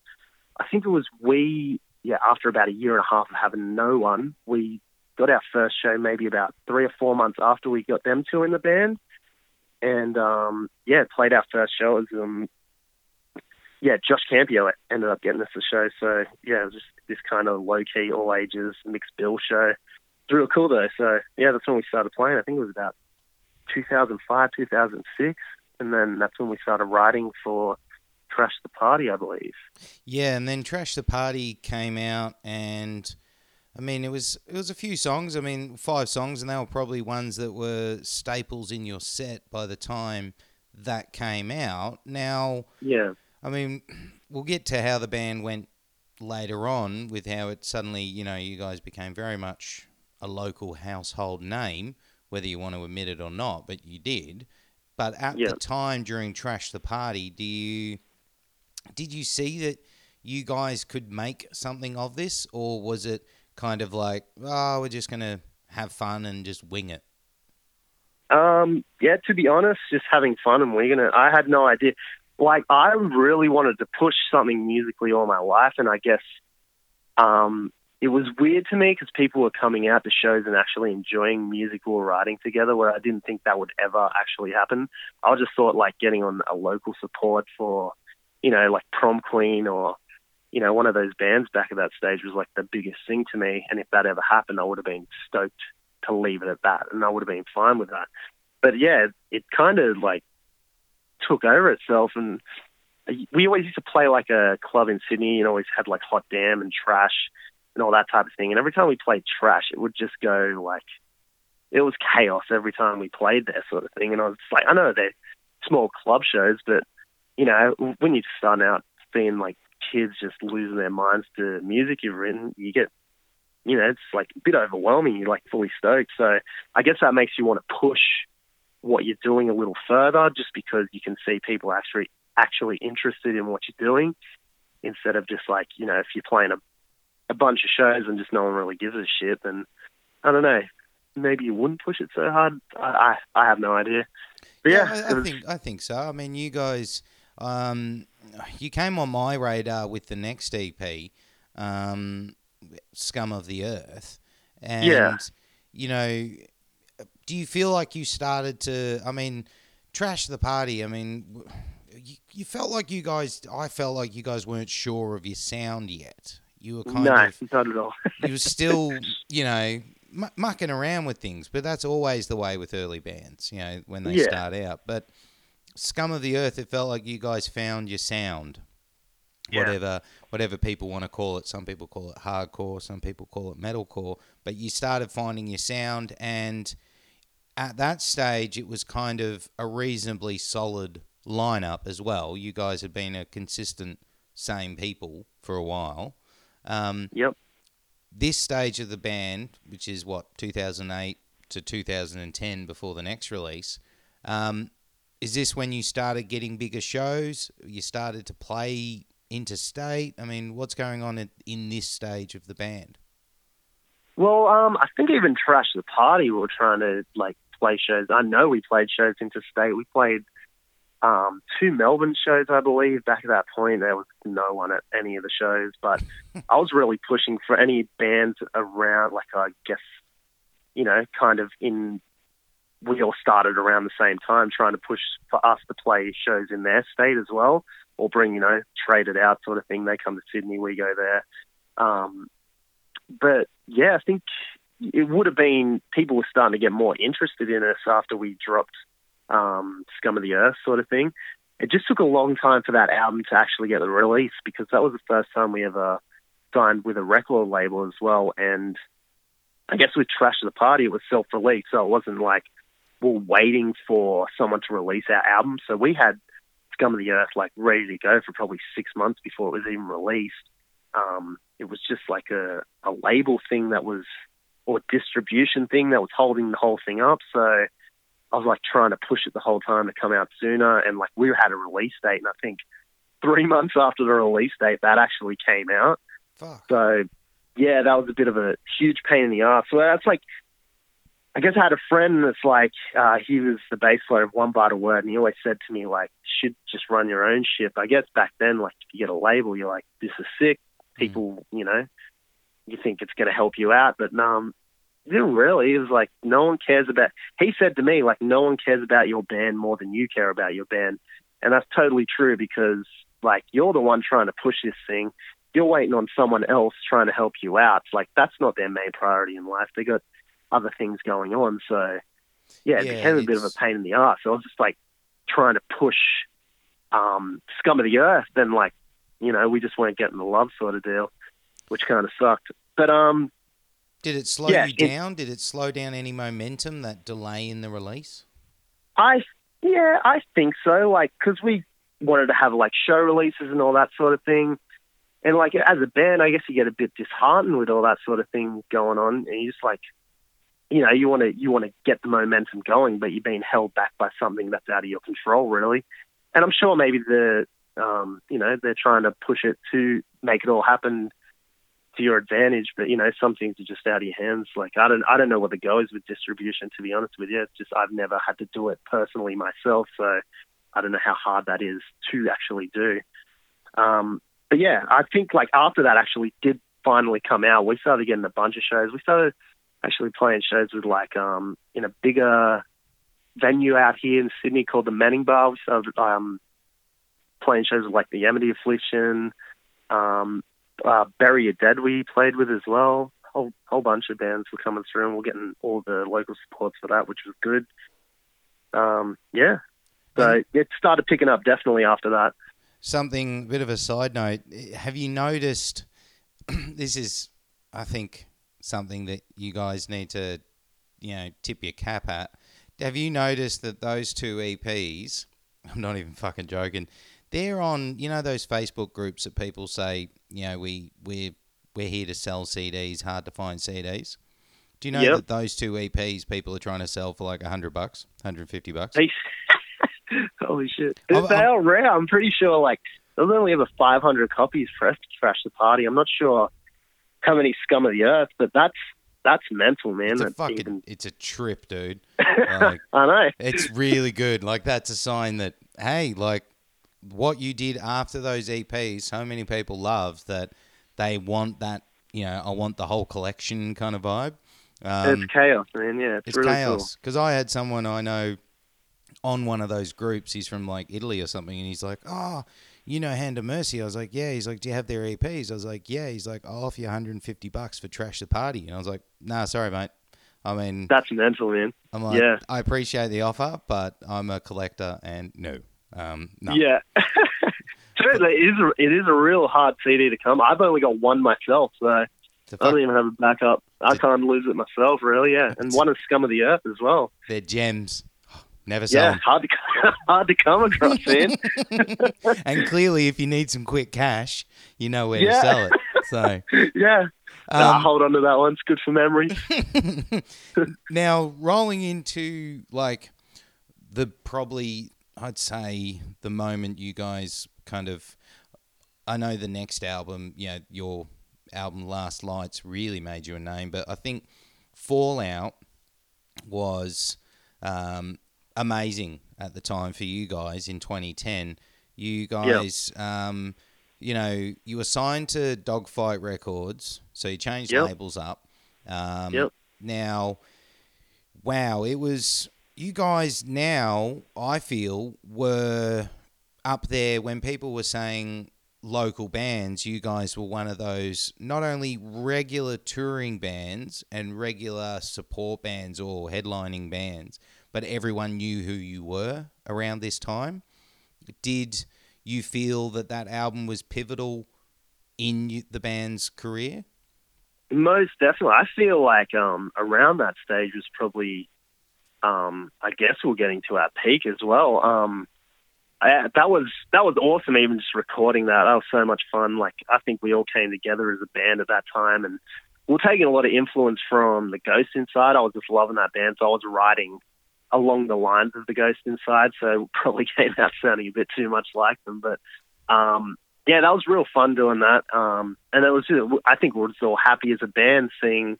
I think it was we, yeah, after about a year and a half of having no one, we got our first show maybe about three or four months after we got them two in the band, and um, yeah, played our first show. It was, um, yeah, Josh Campio ended up getting us the show. So yeah, it was just this kind of low key, all ages mixed bill show. It's real cool though. So yeah, that's when we started playing. I think it was about 2005, 2006, and then that's when we started writing for Trash the Party, I believe. Yeah, and then Trash the Party came out, and I mean, it was it was a few songs. I mean, five songs, and they were probably ones that were staples in your set by the time that came out. Now, Yeah, I mean, we'll get to how the band went later on with how it suddenly, you know, you guys became very much a local household name, whether you want to admit it or not, but you did. But at Yeah. the time during Trash the Party, do you did you see that you guys could make something of this, or was it kind of like, oh, we're just gonna have fun and just wing it? Um, yeah, to be honest, just having fun and winging it. I had no idea. Like, I really wanted to push something musically all my life, and I guess um, it was weird to me because people were coming out to shows and actually enjoying musical writing together, where I didn't think that would ever actually happen. I just thought like getting on a local support for, you know, like Prom Queen or, you know, one of those bands back at that stage was like the biggest thing to me. And if that ever happened, I would have been stoked to leave it at that, and I would have been fine with that. But yeah, it kind of like took over itself, and we always used to play like a club in Sydney, and always had like Hot Damn and Trash and all that type of thing. And every time we played Trash, it would just go like it was chaos every time we played there, sort of thing. And I was like, I know they're small club shows, but you know, when you're starting out seeing like kids just losing their minds to music you've written, you get you know, it's like a bit overwhelming. You're like fully stoked. So I guess that makes you want to push what you're doing a little further just because you can see people actually actually interested in what you're doing instead of just like, you know, if you're playing a, a bunch of shows and just no one really gives a shit, then I don't know. Maybe you wouldn't push it so hard. I I, I have no idea. But yeah, I, I was- think I think so. I mean, you guys, um, you came on my radar with the next EP, um, "Scum of the Earth," and Yeah. you know, do you feel like you started to? I mean, trash the party. I mean, you, you felt like you guys. I felt like you guys weren't sure of your sound yet. You were kind no, of not at all. you were still, you know, mu- mucking around with things. But that's always the way with early bands, you know, when they Yeah. start out. But Scum of the Earth, it felt like you guys found your sound. Yeah. Whatever, whatever people want to call it. Some people call it hardcore. Some people call it metalcore. But you started finding your sound, and at that stage, it was kind of a reasonably solid lineup as well. You guys had been a consistent same people for a while. Um, Yep. this stage of the band, which is what 2008 to 2010 before the next release, um, is this when you started getting bigger shows? You started to play interstate. I mean, what's going on in, in this stage of the band? Well, um, I think even Trash the Party we were trying to like play shows. I know we played shows interstate. We played um, two Melbourne shows, I believe. Back at that point, there was no one at any of the shows, but I was really pushing for any bands around. Like I guess, you know, kind of in. We all started around the same time, trying to push for us to play shows in their state as well, or bring, you know, trade it out sort of thing. They come to Sydney, we go there. Um, but yeah, I think it would have been people were starting to get more interested in us after we dropped um, Scum of the Earth sort of thing. It just took a long time for that album to actually get the release because that was the first time we ever signed with a record label as well. And I guess with Trash of the Party, it was self-released, so it wasn't like we're waiting for someone to release our album. So we had Scum of the Earth like ready to go for probably six months before it was even released. Um, it was just like a, a label thing that was, or distribution thing that was holding the whole thing up. So I was like trying to push it the whole time to come out sooner. And like we had a release date, and I think three months after the release date, that actually came out. Fuck. So yeah, that was a bit of a huge pain in the ass. So that's like, I guess I had a friend that's like, uh, he was the bass player of One Bite of Word, and he always said to me like, you should just run your own ship. I guess back then, like, if you get a label, you're like, this is sick. People, you know, you think it's going to help you out, but um, it didn't really. It was like no one cares about. He said to me like, no one cares about your band more than you care about your band, and that's totally true because like you're the one trying to push this thing you're waiting on someone else trying to help you out. Like that's not their main priority in life. They got other things going on. So yeah, it Yeah, became a bit of a pain in the ass. So I was just like trying to push um, scum of the earth. Then like you know we just weren't getting the love sort of deal, which kind of sucked. But um, Did it slow Yeah, you it- down? Did it slow down any momentum, that delay in the release? I yeah, I think so. Like, because we wanted to have like show releases and all that sort of thing, and like as a band, I guess you get a bit disheartened with all that sort of thing going on, and you just like, you know, you want to you want to get the momentum going, but you're being held back by something that's out of your control, really. And I'm sure maybe the, um, you know, they're trying to push it to make it all happen to your advantage, but you know, some things are just out of your hands. Like I don't, I don't know what the go is with distribution. To be honest with you, it's just I've never had to do it personally myself, so I don't know how hard that is to actually do. Um, but yeah, I think like after that actually did finally come out, we started getting a bunch of shows. We started actually playing shows with like um in a bigger venue out here in Sydney called the Manning Bar. We started um playing shows with like the Amity Affliction, um, uh, Bury Your Dead we played with as well. Whole whole bunch of bands were coming through, and we're getting all the local supports for that, which was good. Um, yeah, so it started picking up definitely after that. Something, bit of a side note. Have you noticed? this is, I think, something that you guys need to, you know, tip your cap at. Have you noticed that those two EPs? I'm not even fucking joking. They're on, you know, those Facebook groups that people say, you know, we we we're here to sell CDs. Hard to find CDs. Do you know Yep. that those two EPs people are trying to sell for like hundred bucks, hundred fifty bucks? Holy shit! They are rare. I'm pretty sure like there's only have a 500 copies pressed to Trash the Party. I'm not sure how many scum of the earth, but that's that's mental, man. It's a That's fucking, even- it's a trip, dude. Like, I know. it's really good. Like that's a sign that hey, like what you did after those EPs, so many people love that they want that. You know, I want the whole collection kind of vibe. Um, it's chaos, man. Yeah, it's, it's really chaos because I had someone I know on one of those groups. He's from like Italy or something, and he's like, "Oh, you know Hand of Mercy?" I was like, "Yeah." He's like, "Do you have their EPs?" I was like, "Yeah." He's like, "I'll offer you 150 bucks for Trash the Party," and I was like, "Nah, sorry, mate. I mean, cool. That's mental, man. I'm like, Yeah. I appreciate the offer, but I'm a collector, and no, um, no. Yeah. It is, a, it is a real hard CD to come. I've only got one myself, so I don't even have a backup. I can't lose it myself, really. Yeah, and one is Scum of the Earth as well. they're gems. Never sell Yeah, hard to hard to come across, man. and clearly, if you need some quick cash, you know where to sell it. So, yeah, Nah, um, hold on to that one. It's good for memory. now rolling into like the probably I'd say the moment you guys kind of I know the next album, you know, your album Last Lights really made you a name, but I think Fallout was um, amazing at the time for you guys in 2010. You guys, um, you know, you were signed to Dogfight Records, so you changed Yep. labels up. Um, Yep. Now, wow, it was you guys. Now I feel were up there when people were saying local bands, you guys were one of those not only regular touring bands and regular support bands or headlining bands, but everyone knew who you were around this time. Did you feel that that album was pivotal in the band's career? Most definitely. I feel like um, around that stage was probably, um, I guess we're getting to our peak as well. Um, I, that was that was awesome. Even just recording that, that was so much fun. Like I think we all came together as a band at that time, and we are taking a lot of influence from the Ghost Inside. I was just loving that band, so I was writing along the lines of the Ghost Inside. So probably came out sounding a bit too much like them, but um, yeah, that was real fun doing that. Um, and it was, just, I think we're just all happy as a band seeing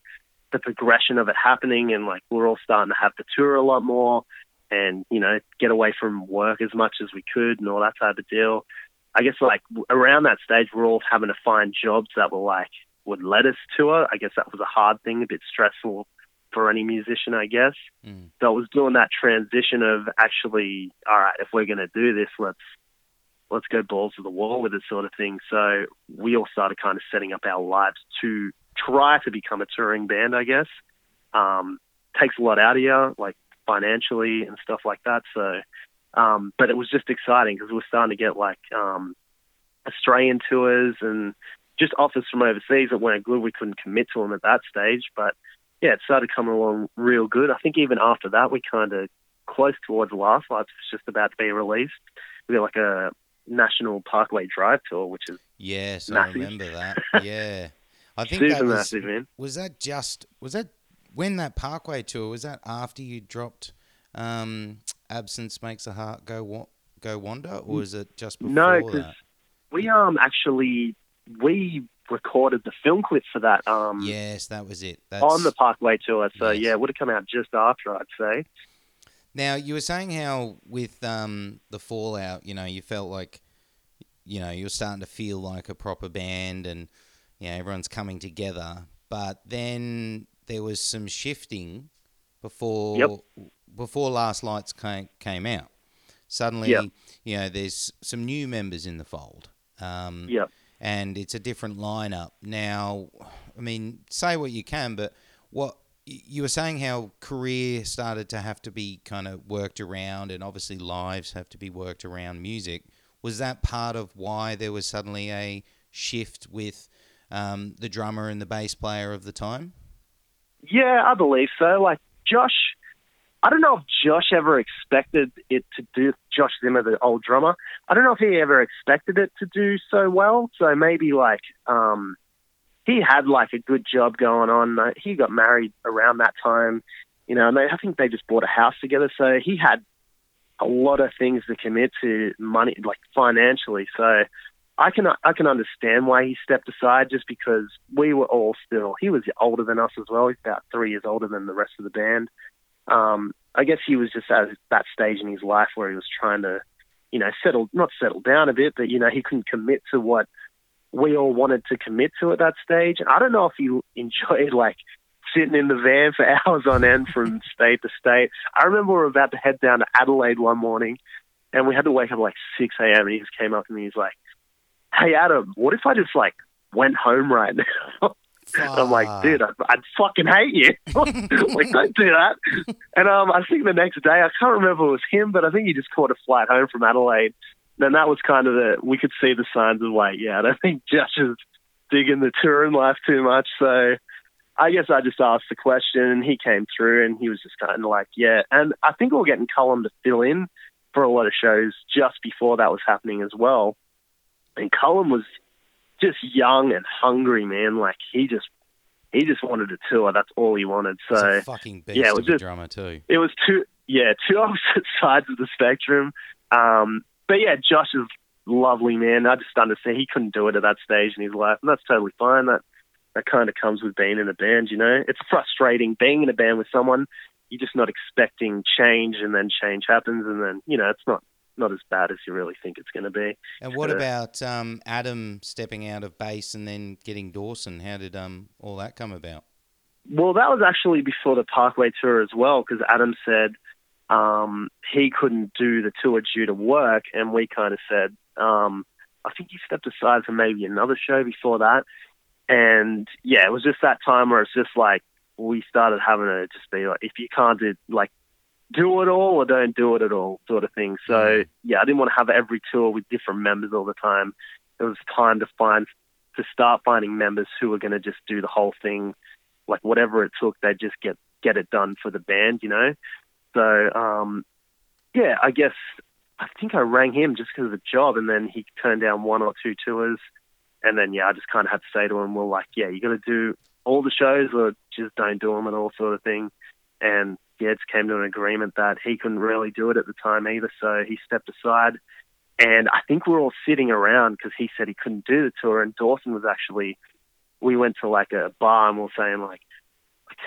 the progression of it happening, and like we're all starting to have to tour a lot more and you know get away from work as much as we could and all that type of deal. I guess like around that stage, we're all having to find jobs that were like would let us tour. I guess that was a hard thing, a bit stressful for any musician, I guess. Mm. So I was doing that transition of actually, all right, if we're going to do this, let's let's go balls to the wall with this sort of thing. So we all started kind of setting up our lives to try to become a touring band, I guess. Um, takes a lot out of you, like financially and stuff like that. So, um, but it was just exciting because we are starting to get like um, Australian tours and just offers from overseas that weren't good. We couldn't commit to them at that stage, but yeah, it started coming along real good. I think even after that, we kind of close towards Last Lights was just about to be released. We got like a National Parkway Drive tour, which is yes, massive. I remember that. Yeah, I think Super that was massive, man. was that just was that when that Parkway tour was that after you dropped um, "Absence Makes a Heart Go Go Wander," or was it just before no, that? we um actually we recorded the film clip for that. Um, yes, that was it. That's, on the Parkway tour. So yes. yeah, it would have come out just after, I'd say. Now you were saying how with um, the Fallout, you know, you felt like, you know, you're starting to feel like a proper band, and you know, everyone's coming together. But then there was some shifting before yep. before Last Lights came, came out. Suddenly, yep. you know, there's some new members in the fold. Um, yep. And it's a different lineup now. I mean, say what you can, but what you were saying how career started to have to be kind of worked around, and obviously lives have to be worked around music. Was that part of why there was suddenly a shift with um, the drummer and the bass player of the time? Yeah, I believe so. Like Josh, I don't know if Josh ever expected it to do. Josh Zimmer, the old drummer, I don't know if he ever expected it to do so well. So maybe like um, he had like a good job going on. He got married around that time, you know, and they, I think they just bought a house together. So he had a lot of things to commit to money, like financially. So I can I can understand why he stepped aside just because we were all still he was older than us as well. He's about three years older than the rest of the band. Um, I guess he was just at that stage in his life where he was trying to, you know, settle not settle down a bit, but you know he couldn't commit to what we all wanted to commit to at that stage. I don't know if he enjoyed like sitting in the van for hours on end from state to state. I remember we were about to head down to Adelaide one morning, and we had to wake up at like 6 a.m. And he just came up to me. He's like, hey Adam, what if I just like went home right now? I'm like, dude, I'd, I'd fucking hate you. like, don't do that. And um, I think the next day, I can't remember if it was him, but I think he just caught a flight home from Adelaide. And that was kind of the, we could see the signs of like, yeah, I don't think Josh is digging the touring life too much. So I guess I just asked the question and he came through and he was just kind of like, yeah. And I think we are getting Cullum to fill in for a lot of shows just before that was happening as well. And Cullum was just young and hungry, man. Like he just he just wanted a tour. That's all he wanted. So fucking yeah, it was just, drummer too. It was two yeah two opposite sides of the spectrum. Um, but yeah, Josh is lovely, man. I just understand he couldn't do it at that stage in his life, and that's totally fine. That that kind of comes with being in a band, you know. It's frustrating being in a band with someone you're just not expecting change, and then change happens, and then you know it's not not as bad as you really think it's going to be. And what uh, about um, Adam stepping out of bass and then getting Dawson? How did um, all that come about? Well, that was actually before the Parkway tour as well, because Adam said um, he couldn't do the tour due to work, and we kind of said, um, I think he stepped aside for maybe another show before that. And yeah, it was just that time where it's just like we started having to just be like, if you can't do like do it all or don't do it at all, sort of thing. So yeah, I didn't want to have every tour with different members all the time. It was time to find to start finding members who were going to just do the whole thing, like whatever it took, they just get get it done for the band, you know. So um, yeah, I guess I think I rang him just because of the job, and then he turned down one or two tours, and then yeah, I just kind of had to say to him, well, like yeah, you got to do all the shows or just don't do them at all, sort of thing. And just came to an agreement that he couldn't really do it at the time either, so he stepped aside. And I think we we're all sitting around because he said he couldn't do the tour, and Dawson was actually. We went to like a bar and we are saying like,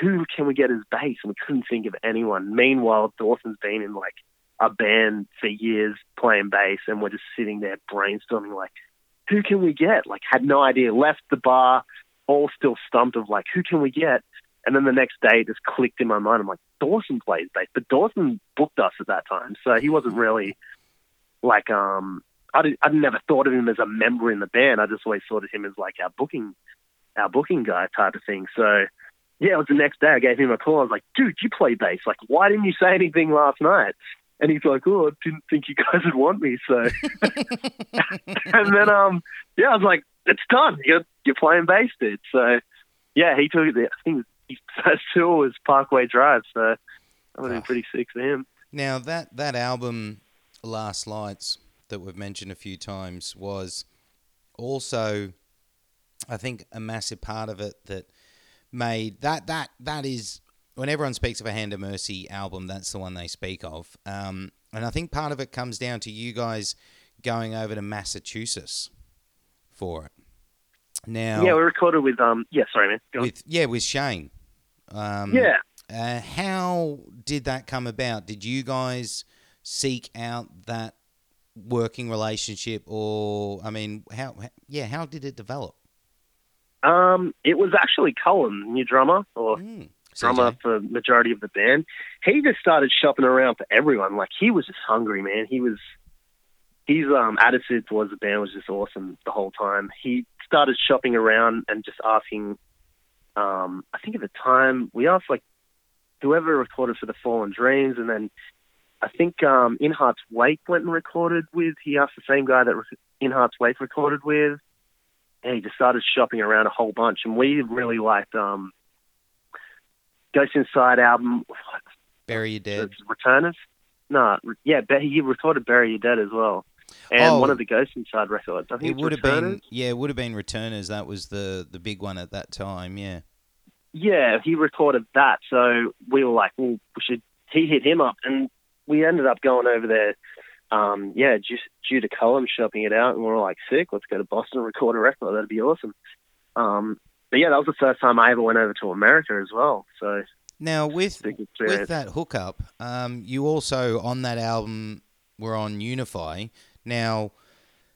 who can we get as bass? And we couldn't think of anyone. Meanwhile, Dawson's been in like a band for years playing bass, and we're just sitting there brainstorming like, who can we get? Like, had no idea. Left the bar, all still stumped of like, who can we get? And then the next day, it just clicked in my mind. I'm like, Dawson plays bass, but Dawson booked us at that time, so he wasn't really like um. I did, I'd never thought of him as a member in the band. I just always thought of him as like our booking, our booking guy type of thing. So, yeah, it was the next day. I gave him a call. I was like, "Dude, you play bass. Like, why didn't you say anything last night?" And he's like, "Oh, I didn't think you guys would want me." So, and then um, yeah, I was like, "It's done. You're you're playing bass, dude." So, yeah, he took it. I think first tour was Parkway Drive. So that would have been pretty sick for him. Now that that album, Last Lights, that we've mentioned a few times, was also, I think, a massive part of it that made that that that is when everyone speaks of a Hand of Mercy album, that's the one they speak of. Um, and I think part of it comes down to you guys going over to Massachusetts for it. Now, yeah, we recorded with um, yeah, sorry, man, with yeah, with Shane. Um, yeah. Uh, how did that come about? Did you guys seek out that working relationship, or I mean, how? Yeah, how did it develop? Um, it was actually Cullen, new drummer, or mm drummer for majority of the band. He just started shopping around for everyone. Like he was just hungry, man. He was his um, attitude towards the band was just awesome the whole time. He started shopping around and just asking. Um, I think at the time we asked like whoever recorded for the Fallen Dreams, and then I think um, In Heart's Wake went and recorded with. He asked the same guy that In Heart's Wake recorded with. And he just started shopping around a whole bunch, and we really liked um, Ghost Inside album. Bury Your Dead. Returners. No, yeah, he recorded Bury Your Dead as well, and oh, one of the Ghost Inside records. I think it would have been yeah, it would have been Returners. That was the the big one at that time. Yeah. Yeah, he recorded that, so we were like, well, we should. He hit him up, and we ended up going over there. Um, yeah, just due to Cullen shopping it out, and we are like, sick. Let's go to Boston and record a record. That'd be awesome. Um, but yeah, that was the first time I ever went over to America as well. So now with with that hookup, um, you also on that album were on Unify. Now,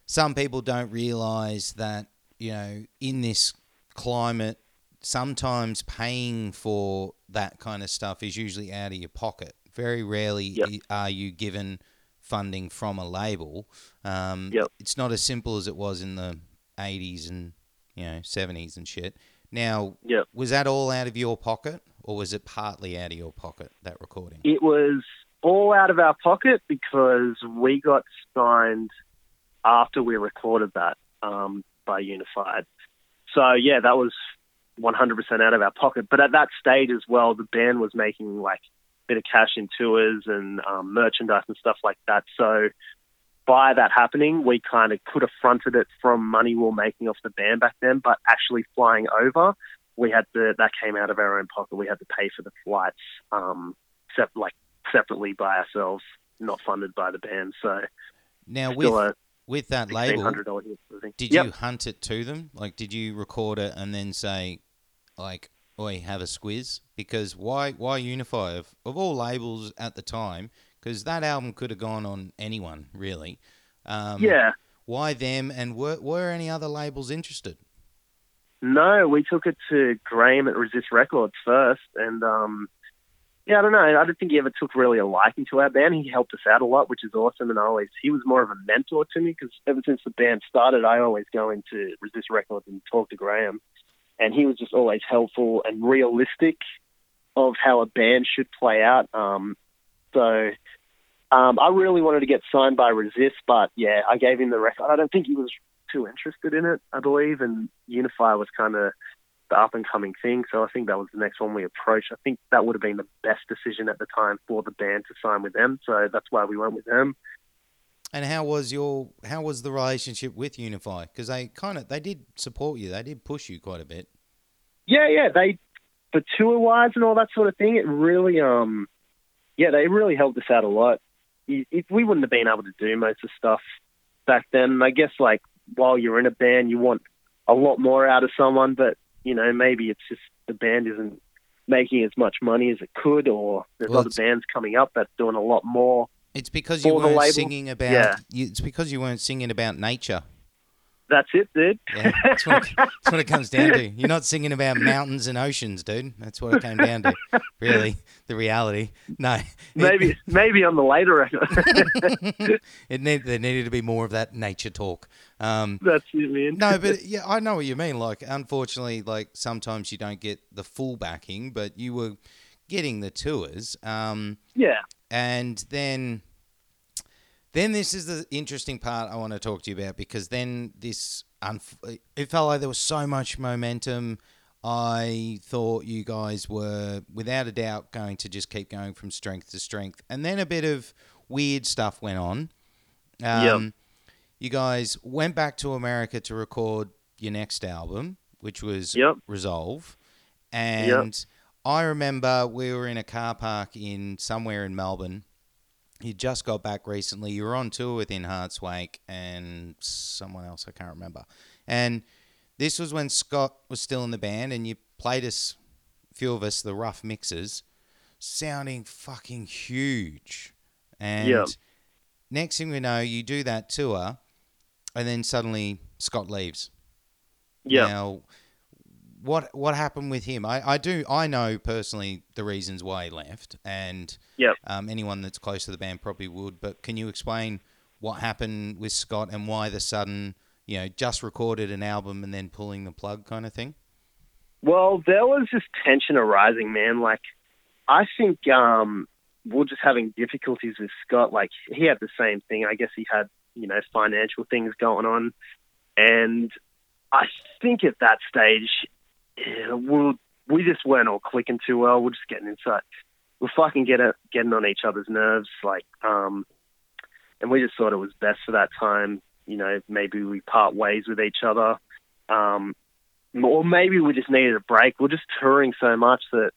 some people don't realize that you know in this climate, sometimes paying for that kind of stuff is usually out of your pocket. Very rarely yep. are you given funding from a label. Um, yep. It's not as simple as it was in the 80s and you know, 70s and shit. Now, yep. was that all out of your pocket or was it partly out of your pocket, that recording? It was all out of our pocket because we got signed after we recorded that um, by Unified. So, yeah, that was 100% out of our pocket. But at that stage as well, the band was making like a bit of cash in tours and um, merchandise and stuff like that. So by that happening, we kind of could have fronted it from money we were making off the band back then, but actually flying over, we had to, that came out of our own pocket. We had to pay for the flights, um, sep- like separately by ourselves, not funded by the band. So now with, a, with that label, did yep. you hunt it to them? Like, did you record it and then say, like, "Oi, have a squiz"? Because why, why Unify of, of all labels at the time? because that album could have gone on anyone really. Um, yeah. Why them? And were were any other labels interested? No, we took it to Graham at Resist Records first, and um, yeah, I don't know. I don't think he ever took really a liking to our band. He helped us out a lot, which is awesome. And I always, he was more of a mentor to me because ever since the band started, I always go into Resist Records and talk to Graham. And he was just always helpful and realistic of how a band should play out. Um, so um, I really wanted to get signed by Resist, but yeah, I gave him the record. I don't think he was too interested in it, I believe. And Unify was kind of the up and coming thing. So I think that was the next one we approached. I think that would have been the best decision at the time for the band to sign with them. So that's why we went with them. And how was your how was the relationship with Unify? Because they kind of they did support you, they did push you quite a bit. Yeah, yeah, they for tour wise and all that sort of thing. It really, um, yeah, they really helped us out a lot. If we wouldn't have been able to do most of the stuff back then, I guess like while you're in a band, you want a lot more out of someone, but you know, maybe it's just the band isn't making as much money as it could, or there's well, other bands coming up that's doing a lot more. It's because you weren't singing about. Yeah. You, it's because you weren't singing about nature. That's it, dude. Yeah, that's what, it, that's what it comes down to. You're not singing about mountains and oceans, dude. That's what it came down to. Really, the reality. No. Maybe, it, maybe on the later record. it need, there needed to be more of that nature talk. Um, that's it, man. no, but yeah, I know what you mean. Like, unfortunately, like sometimes you don't get the full backing, but you were getting the tours. Um, yeah. And then then this is the interesting part I want to talk to you about because then this unf- it felt like there was so much momentum. I thought you guys were without a doubt going to just keep going from strength to strength, and then a bit of weird stuff went on. Um, yep. You guys went back to America to record your next album, which was yep. Resolve, and yep. I remember we were in a car park in somewhere in Melbourne you just got back recently. You were on tour with In Heart's Wake and someone else I can't remember. And this was when Scott was still in the band, and you played us, a few of us, the rough mixes, sounding fucking huge. And next thing we know, you do that tour, and then suddenly Scott leaves. Yeah. Now, what what happened with him? I, I do I know personally the reasons why he left, and yep. um, anyone that's close to the band probably would. But can you explain what happened with Scott and why the sudden, you know, just recorded an album and then pulling the plug kind of thing? Well, there was just tension arising, man. Like, I think um, we're just having difficulties with Scott. Like, he had the same thing. I guess he had, you know, financial things going on, and I think at that stage yeah, we we just weren't all clicking too well. We're just getting inside. We're fucking getting getting on each other's nerves, like, um, and we just thought it was best for that time. You know, maybe we part ways with each other, um, or maybe we just needed a break. We're just touring so much that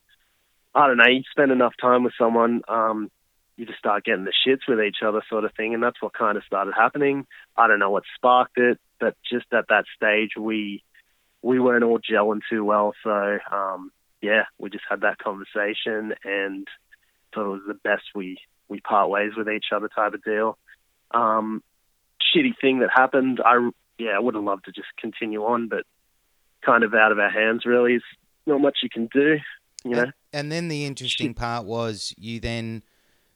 I don't know. You spend enough time with someone, um, you just start getting the shits with each other, sort of thing, and that's what kind of started happening. I don't know what sparked it, but just at that stage, we we weren't all gelling too well. So um, yeah, we just had that conversation and thought it was the best we we part ways with each other type of deal. Um, shitty thing that happened. I yeah, I would have loved to just continue on, but kind of out of our hands. Really, is not much you can do. You know. And, and then the interesting Shit. part was you then,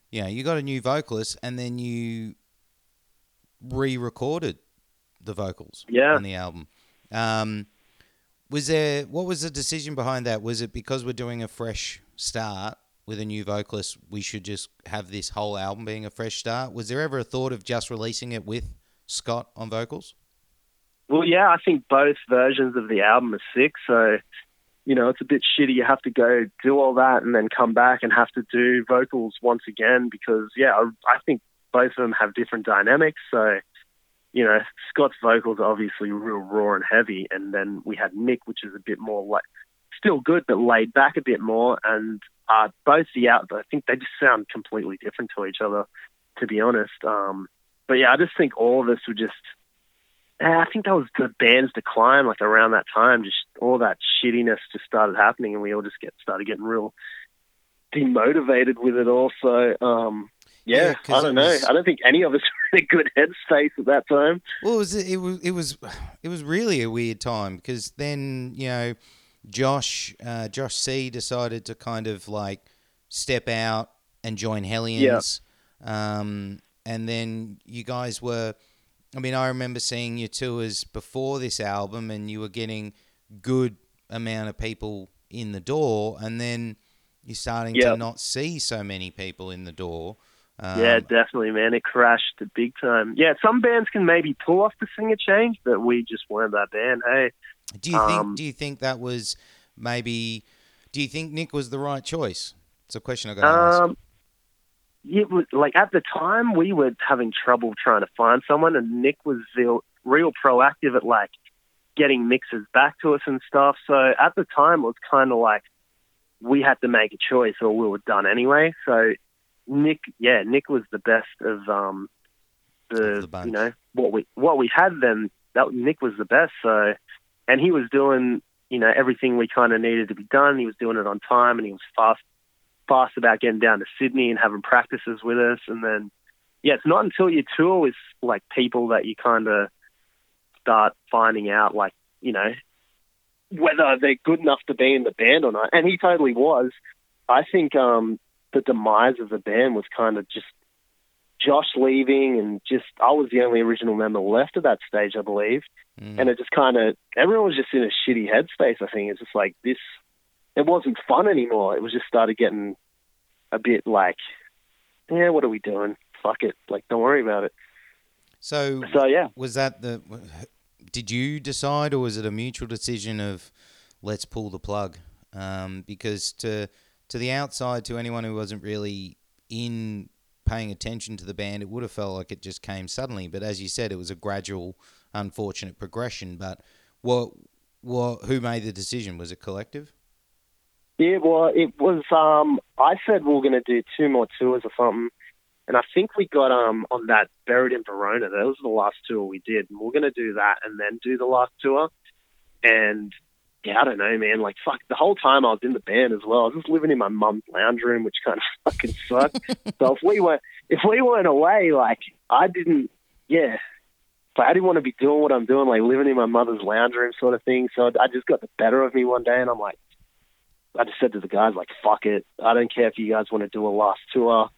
you know, you got a new vocalist, and then you re-recorded the vocals yeah. on the album. Um, was there what was the decision behind that? Was it because we're doing a fresh start with a new vocalist, we should just have this whole album being a fresh start? Was there ever a thought of just releasing it with Scott on vocals? Well, yeah, I think both versions of the album are sick. So, you know, it's a bit shitty. You have to go do all that and then come back and have to do vocals once again because, yeah, I, I think both of them have different dynamics. So, you know, Scott's vocals are obviously real raw and heavy, and then we had Nick, which is a bit more like still good but laid back a bit more. And uh, both the out, I think they just sound completely different to each other, to be honest. Um, but yeah, I just think all of us were just. I think that was the band's decline, like around that time. Just all that shittiness just started happening, and we all just get started getting real demotivated with it. Also, um, yeah, yeah I don't know. Was, I don't think any of us were in a good headspace at that time. Well, it was it was it was it was really a weird time because then you know Josh uh, Josh C decided to kind of like step out and join Hellions. Um, and then you guys were, I mean, I remember seeing your tours before this album, and you were getting good amount of people in the door, and then you're starting to not see so many people in the door. Um, yeah, definitely, man. It crashed big time. Yeah, some bands can maybe pull off the singer change, but we just weren't that band. Hey, Do you think? Um, Do you think that was maybe? Do you think Nick was the right choice? It's a question I got to ask. um, it was like at the time we were having trouble trying to find someone, and Nick was real, real proactive at like getting mixes back to us and stuff. So at the time, it was kind of like we had to make a choice, or we were done anyway. So Nick, yeah, Nick was the best of um the, the you know what we what we had then. That Nick was the best. So and he was doing you know everything we kind of needed to be done. He was doing it on time, and he was fast fast about getting down to Sydney and having practices with us. And then, yeah, it's not until you tour with like people that you kind of start finding out, like, you know, whether they're good enough to be in the band or not. And he totally was. I think um, the demise of the band was kind of just Josh leaving and just, I was the only original member left at that stage, I believe Mm. and it just kind of everyone was just in a shitty headspace. I think it's just like this. It wasn't fun anymore. It was just started getting a bit like, yeah, what are we doing? Fuck it. Like, don't worry about it. so, So yeah, was that the? Did you decide, or was it a mutual decision of let's pull the plug? Um, because to to the outside, to anyone who wasn't really in paying attention to the band, it would have felt like it just came suddenly. But as you said, it was a gradual, unfortunate progression. But what what who made the decision? Was it collective? yeah. Well, it was. Um, I said we were going to do two more tours or something, and I think we got um on that Buried in Verona. That was the last tour we did, and we are going to do that and then do the last tour. And yeah, I don't know, man. Like, fuck, the whole time I was in the band as well. I was just living in my mum's lounge room, which kind of fucking sucked. so if we were, if we weren't away, like, I didn't, yeah. But I didn't want to be doing what I'm doing, like living in my mother's lounge room, sort of thing. So I just got the better of me one day, and I'm like, I just said to the guys, like, fuck it. I don't care if you guys want to do a last tour.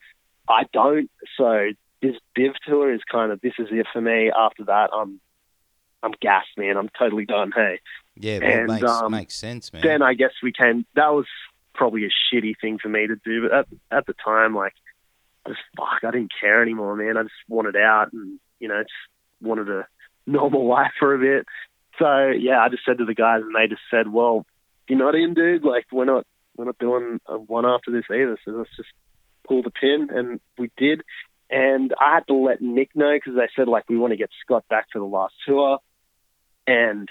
I don't. So this Biv tour is kind of this is it for me. After that, I'm I'm gassed, man. I'm totally done. Hey Yeah, And, makes um, makes sense, man. then I guess we can. That was probably a shitty thing for me to do, but at, at the time, like, I just fuck, I didn't care anymore, man. I just wanted out, and you know, just wanted a normal life for a bit. So yeah, I just said to the guys, and they just said, "Well, you're not in, dude. Like, we're not, we're not doing a one after this either. So let's just pull the pin." And we did. And I had to let Nick know because they said like we want to get Scott back for the last tour, and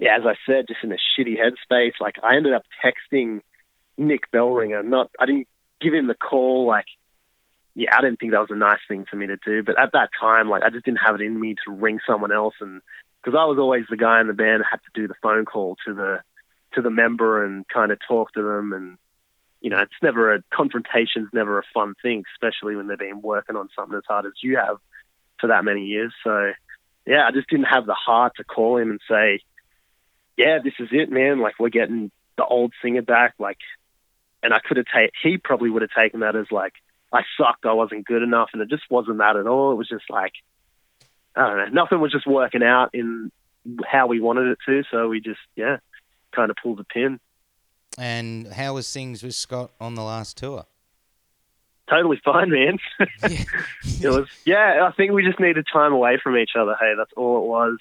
yeah, as I said, just in a shitty headspace. Like I ended up texting Nick Bellringer. Not, I didn't give him the call. Like, yeah, I didn't think that was a nice thing for me to do. But at that time, like, I just didn't have it in me to ring someone else, and because I was always the guy in the band that had to do the phone call to the to the member and kind of talk to them, and you know, it's never a confrontation's never a fun thing, especially when they've been working on something as hard as you have for that many years. So, yeah, I just didn't have the heart to call him and say, yeah, this is it, man. Like we're getting the old singer back. Like, and I could have taken. He probably would have taken that as like I sucked. I wasn't good enough, and it just wasn't that at all. It was just like I don't know. Nothing was just working out in how we wanted it to. So we just yeah, kind of pulled the pin. and how was things with Scott on the last tour? Totally fine, man. It was yeah. I think we just needed time away from each other. Hey, that's all it was.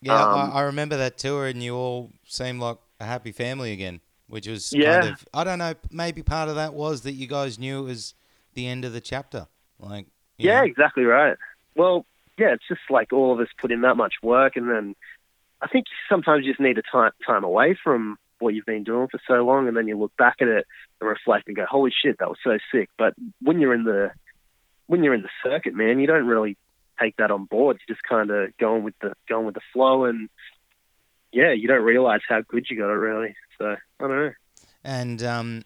Yeah, Um, I, I remember that tour, and you all seemed like a happy family again, which was Yeah. kind of I don't know. Maybe part of that was that you guys knew it was the end of the chapter. Like, Yeah, know, exactly right. Well, yeah, it's just like all of us put in that much work, and then I think sometimes you just need a time time away from what you've been doing for so long, and then you look back at it and reflect and go, "Holy shit, that was so sick." But when you're in the when you're in the circuit, man, you don't really take that on board. You're just kind of going with the going with the flow, and yeah, you don't realize how good you got it really. So I don't know. And um,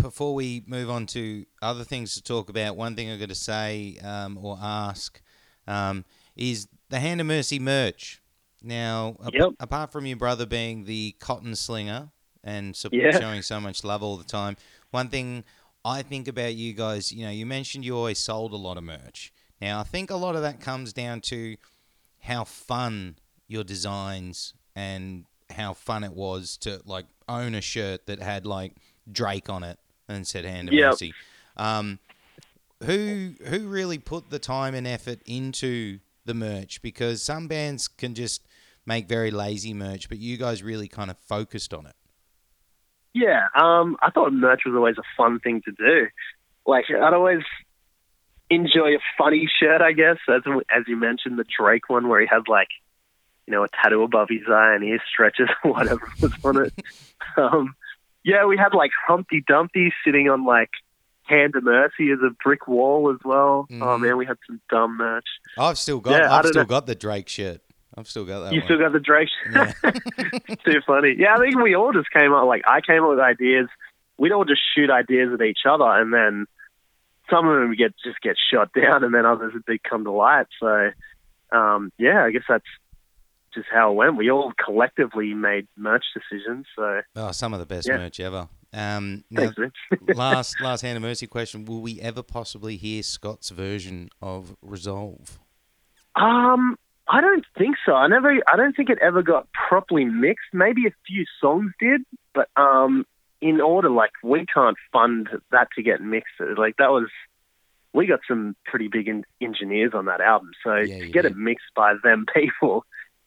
before we move on to other things to talk about, one thing I'm going to say um, or ask um, is the Hand of Mercy merch. Now, ap- Yep. apart from your brother being the cotton slinger and so- Yeah. showing so much love all the time, one thing I think about you guys, you know, you mentioned you always sold a lot of merch. Now, I think a lot of that comes down to how fun your designs and how fun it was to like own a shirt that had like Drake on it and said Hand of Yep. Mercy. Um, who who really put the time and effort into the merch? Because some bands can just make very lazy merch, but you guys really kind of focused on it. Yeah, um, I thought merch was always a fun thing to do. Like I'd always enjoy a funny shirt, I guess, as as you mentioned the Drake one where he had like, you know, a tattoo above his eye and ear stretches or whatever was on it. Um, yeah, we had like Humpty Dumpty sitting on like Hand of Mercy as a brick wall as well. Oh Mhm. man, we had some dumb merch. I've still got Yeah, I've still know. got the Drake shirt. I've still got that You one. still got the Drake. Yeah. Too funny. Yeah, I think we all just came up like I came up with ideas. We'd all just shoot ideas at each other, and then some of them get just get shot down, and then others would come to light. So, um, yeah, I guess that's just how it went. We all collectively made merch decisions. So, Oh, some of the best Yeah. merch ever. Um, now, thanks, last last hand of mercy question: Will we ever possibly hear Scott's version of Resolve? Um, I don't think so. I never. I don't think it ever got properly mixed. Maybe a few songs did, but um, in order, like we can't fund that to get mixed. Like that was, we got some pretty big en- engineers on that album, so Yeah, to get did. it mixed by them people,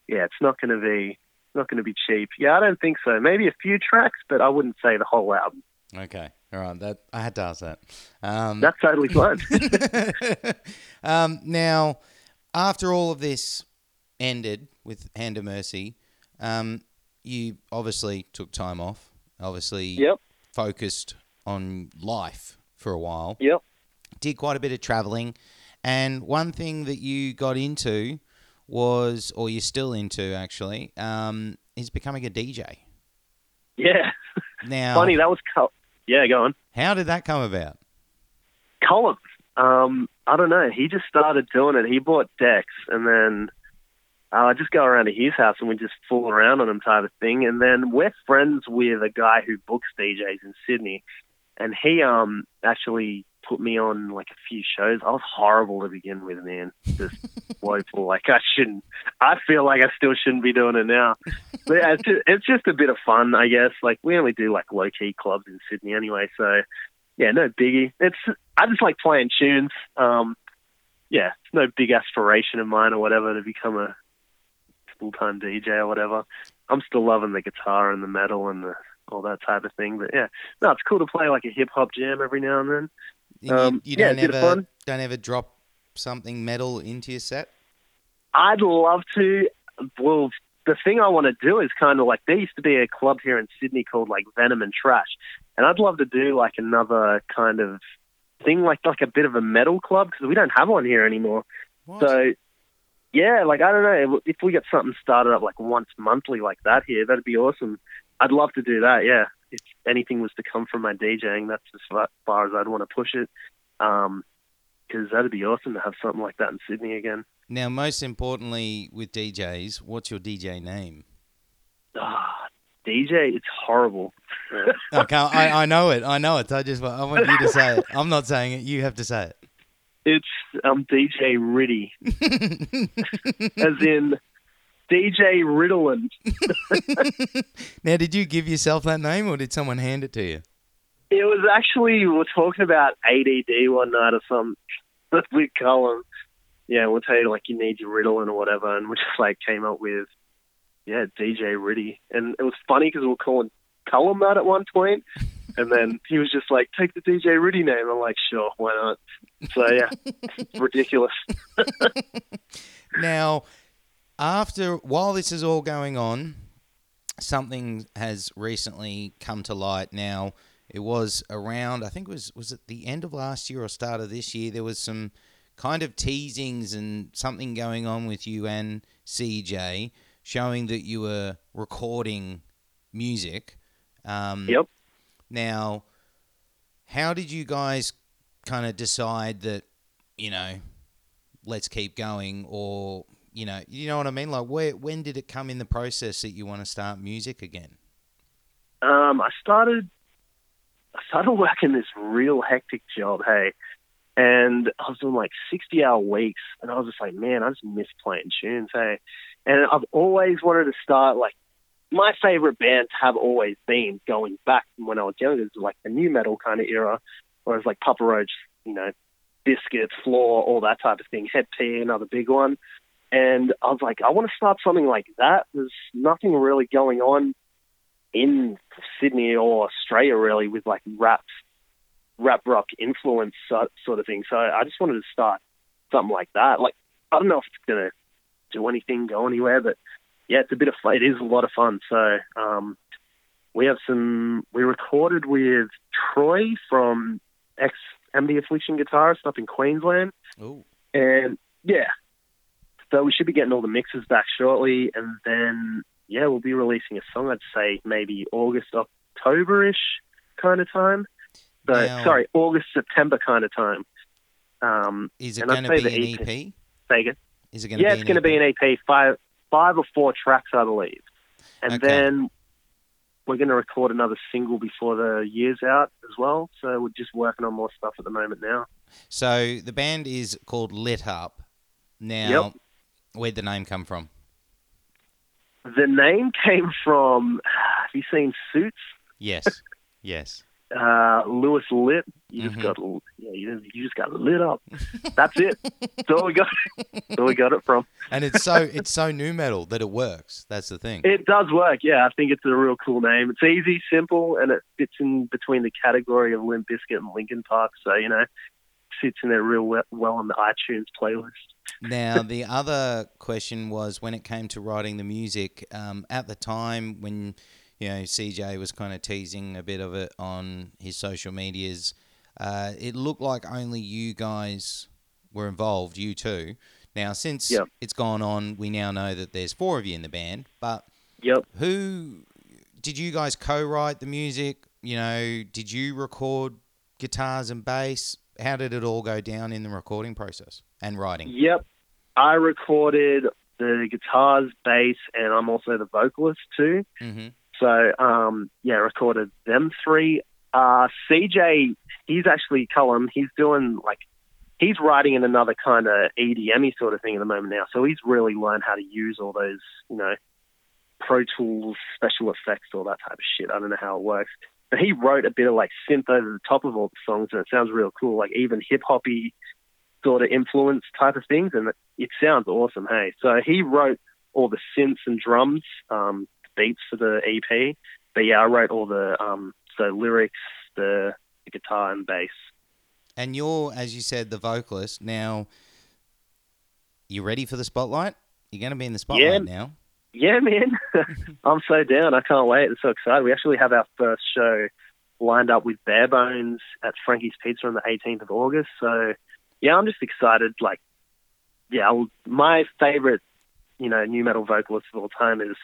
yeah, it's not going to be not going to be cheap. Yeah, I don't think so. Maybe a few tracks, but I wouldn't say the whole album. Okay, all right. That I had to ask that. Um, That's totally fine. um, now, after all of this ended with Hand of Mercy, um, you obviously took time off. Obviously, yep. focused on life for a while. Yep. Did quite a bit of traveling, and one thing that you got into was, or you're still into actually, um, is becoming a DJ. Yeah. Now, Funny. That was. Col- yeah. Go on. how did that come about? Colin, um, I don't know. He just started doing it. He bought decks, and then uh, I just go around to his house and we just fool around on him type of thing. And then we're friends with a guy who books DJs in Sydney, and he um actually put me on like a few shows. I was horrible to begin with, man. Just woeful. Like I shouldn't. I feel like I still shouldn't be doing it now. But yeah, it's just, it's just a bit of fun, I guess. Like we only do like low key clubs in Sydney anyway, so yeah, no biggie. It's I just like playing tunes. Um, yeah, it's no big aspiration of mine or whatever to become a full time DJ or whatever. I'm still loving the guitar and the metal and the all that type of thing. But yeah, no, it's cool to play like a hip hop jam every now and then. You, Um, you don't of ever don't ever drop something metal into your set. I'd love to. Well, the thing I want to do is kind of like there used to be a club here in Sydney called like Venom and Trash, and I'd love to do like another kind of thing, like like a bit of a metal club because we don't have one here anymore. What? So, yeah, like I don't know if we get something started up like once monthly like that here, that'd be awesome. I'd love to do that. Yeah, if anything was to come from my DJing, that's as far, as I'd want to push it. Um, because that'd be awesome to have something like that in Sydney again. now, most importantly, with DJs, what's your DJ name? Ah, DJ, it's horrible. I. I, I know it. I know it. I just I want you to say it. I'm not saying it. You have to say It's um DJ Riddy, as in DJ Ritalin. now, did you give yourself that name, or did someone hand it to you? It was actually we were talking about ADD one night or something with Colin. Yeah, we'll tell you like you need your Ritalin or whatever, and we just like came up with yeah DJ Riddy, and it was funny because we were calling Colin that at one point, and then he was just like take the DJ Riddy name. I'm like sure, why not? So yeah, ridiculous. Now, after while this is all going on, something has recently come to light. Now, it was around I think it was was it the end of last year or start of this year. There was some kind of teasings and something going on with you and CJ, showing that you were recording music. Um, Yep. Now, how did you guys kind of decide that you know let's keep going or you know you know what i mean like where when did it come in the process that you want to start music again Um, I started I started working this real hectic job, hey, and I was doing like 60 hour weeks, and I was just like, man, I just miss playing tunes, hey. And I've always wanted to start like my favorite bands have always been going back from when I was younger, like the nu metal kind of era, whereas like Papa Roach, you know, Biscuits, Flaw, all that type of thing. Hed PE, another big one. And I was like, I want to start something like that. There's nothing really going on in Sydney or Australia really with like rap, rap rock influence sort of thing. So I just wanted to start something like that. Like I don't know if it's gonna do anything, go anywhere, but yeah, it's a bit of fun. It is a lot of fun. So um, we have some. We recorded with Troy from ex Amity Affliction guitarist up in Queensland. Ooh. And yeah, so we should be getting all the mixes back shortly, and then yeah, we'll be releasing a song. I'd say maybe August, October-ish kind of time. So now, sorry, August, September kind of time. Um, is it going to be an EP? Say Is it going to yeah, be it's going to be an EP. Five, five or four tracks, I believe, and Okay. then we're going to record another single before the year's out as well. So we're just working on more stuff at the moment now. So the band is called Lit Up. Now, Yep. where'd the name come from? The name came from. Have you seen Suits? Yes. yes. Uh, Louis Litt. You Mhm. just got. Yeah, you just, you just got lit up. That's it. That's all we got. That's all we got it from. And it's so it's so nu metal that it works. That's the thing. It does work. Yeah, I think it's a real cool name. It's easy, simple, and it fits in between the category of Limp Bizkit and Linkin Park. So you know, fits in there real we- well on the iTunes playlist. Now, the other question was when it came to writing the music, um, at the time when, you know, CJ was kind of teasing a bit of it on his social medias, uh, it looked like only you guys were involved, you two. Now, since Yep. it's gone on, we now know that there's four of you in the band, but Yep. who did you guys co-write the music? You know, did you record guitars and bass? How did it all go down in the recording process and writing? Yep. I recorded the guitars, bass, and I'm also the vocalist too. hmm So um, yeah, recorded them three. Uh, CJ, he's actually Cullum. He's doing like he's writing in another kind of EDM sort of thing at the moment now. So he's really learned how to use all those you know Pro Tools, special effects, all that type of shit. I don't know how it works. But he wrote a bit of like synth over the top of all the songs, and it sounds real cool. Like even hip hoppy sort of influence type of things, and it sounds awesome. Hey, so he wrote all the synths and drums, um, beats for the EP. But yeah, I wrote all the um, so lyrics, the, the guitar and bass. And you're, as you said, the vocalist. Now, you ready for the spotlight? You're going to be in the spotlight now. Yeah, man, I'm so down. I can't wait. I'm so excited. We actually have our first show lined up with Bare Bones at Frankie's Pizza on the 18th of August. So yeah, I'm just excited. Like, yeah, I'll, my favorite, you know, nu metal vocalist of all time is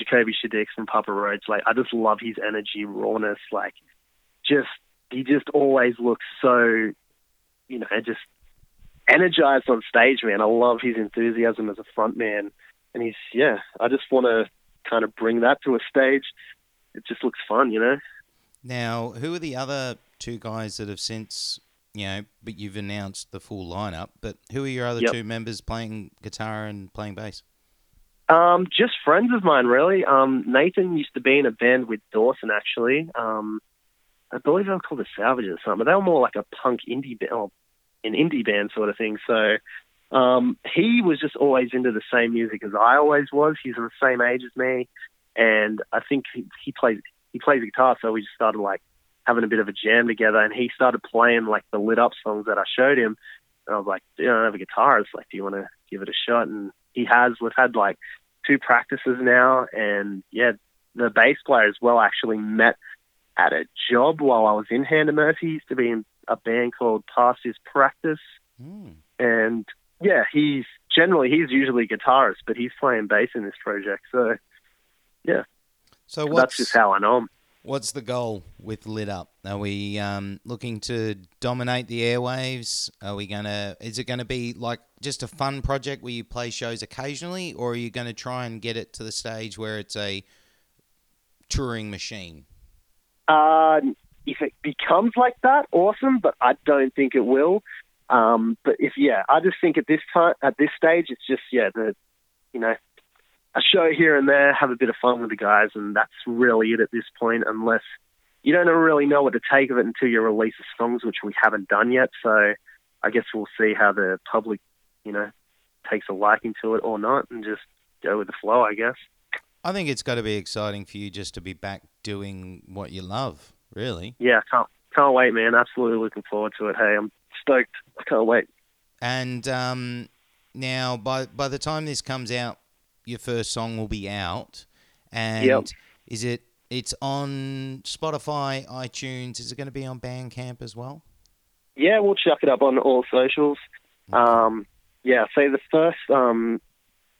Jacoby Shaddix from Papa Roach. Like, I just love his energy, rawness. Like, just he just always looks so, you know, just energized on stage, man. I love his enthusiasm as a front man. And he's, yeah, I just want to kind of bring that to a stage. It just looks fun, you know? Now, who are the other two guys that have since, you know, but you've announced the full lineup, but who are your other Yep. two members playing guitar and playing bass? Um, just friends of mine, really. Um, Nathan used to be in a band with Dawson, actually. Um, I believe they were called the Savages or something, but they were more like a punk indie band, or an indie band sort of thing. So um, he was just always into the same music as I always was. He's the same age as me, and I think he, he plays he plays guitar. So we just started like having a bit of a jam together, and he started playing like the lit up songs that I showed him. And I was like, "Do you have a guitarist. Like, do you want to give it a shot?" And he has. We've had like two practices now, and yeah, the bass player as well actually met at a job while I was in Hand of Mercy. He used to be in a band called Past His Practice, Hmm. and yeah, he's generally he's usually a guitarist, but he's playing bass in this project. So yeah, So that's just how I know him. What's the goal with Lit Up? Are we um, looking to dominate the airwaves? Are we gonna? Is it gonna be like just a fun project where you play shows occasionally, or are you gonna try and get it to the stage where it's a touring machine? Uh, if it becomes like that, awesome. But I don't think it will. Um, but if yeah, I just think at this time, at this stage, it's just yeah, the you know, a show here and there, have a bit of fun with the guys, and that's really it at this point. Unless you don't really know what to take of it until you release the songs, which we haven't done yet. So I guess we'll see how the public, you know, takes a liking to it or not, and just go with the flow. I guess. I think it's got to be exciting for you just to be back doing what you love. Really. Yeah, can't can't wait, man. Absolutely looking forward to it. Hey, I'm stoked. I can't wait. And um, now, by by the time this comes out, your first song will be out. And Yep. is it? It's on Spotify, iTunes. Is it going to be on Bandcamp as well? Yeah, we'll chuck it up on all socials. Um, yeah, so the first um,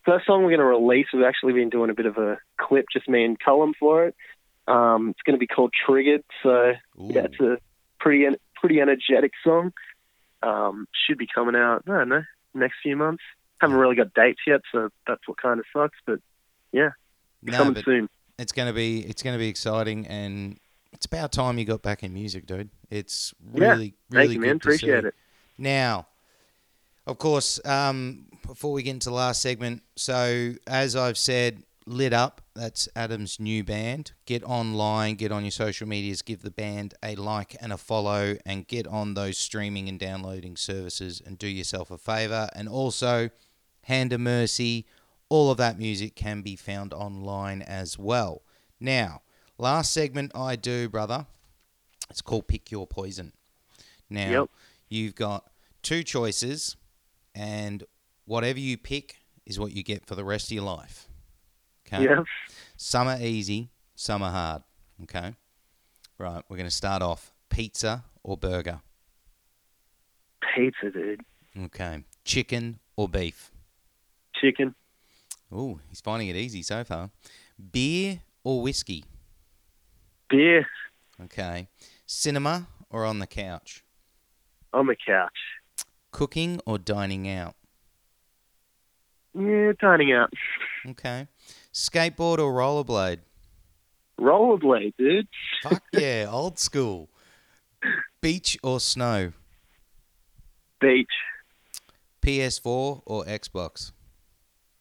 first song we're going to release, we've actually been doing a bit of a clip, just me and Cullum for it. Um, it's going to be called Triggered. So yeah, it's a pretty en- pretty energetic song. Um, should be coming out. I don't know next few months. Haven't really got dates yet, so that's what kind of sucks. But yeah, No, coming but soon. it's going to be it's to be exciting, and it's about time you got back in music, dude. It's Yeah, really really Thank you, good man. Appreciate it. Now, of course, um, before we get into the last segment, so as I've said, Lit Up, that's Adam's new band. Get online, get on your social medias, give the band a like and a follow, and get on those streaming and downloading services and do yourself a favor. And also, Hand of Mercy, all of that music can be found online as well. Now, last segment I do, brother, it's called Pick Your Poison. Now, Yep. you've got two choices, and whatever you pick is what you get for the rest of your life. Okay? Yeah. Some are easy, some are hard. Okay? Right, we're going to start off pizza or burger. Pizza, dude. Okay. Chicken or beef. Chicken. Oh, he's finding it easy so far. Beer or whiskey. Beer. Okay. Cinema or on the couch. On the couch. Cooking or dining out. Yeah, dining out. Okay. Skateboard or rollerblade. Rollerblade, dude. Fuck yeah, old school. Beach or snow. Beach. PS4 or Xbox.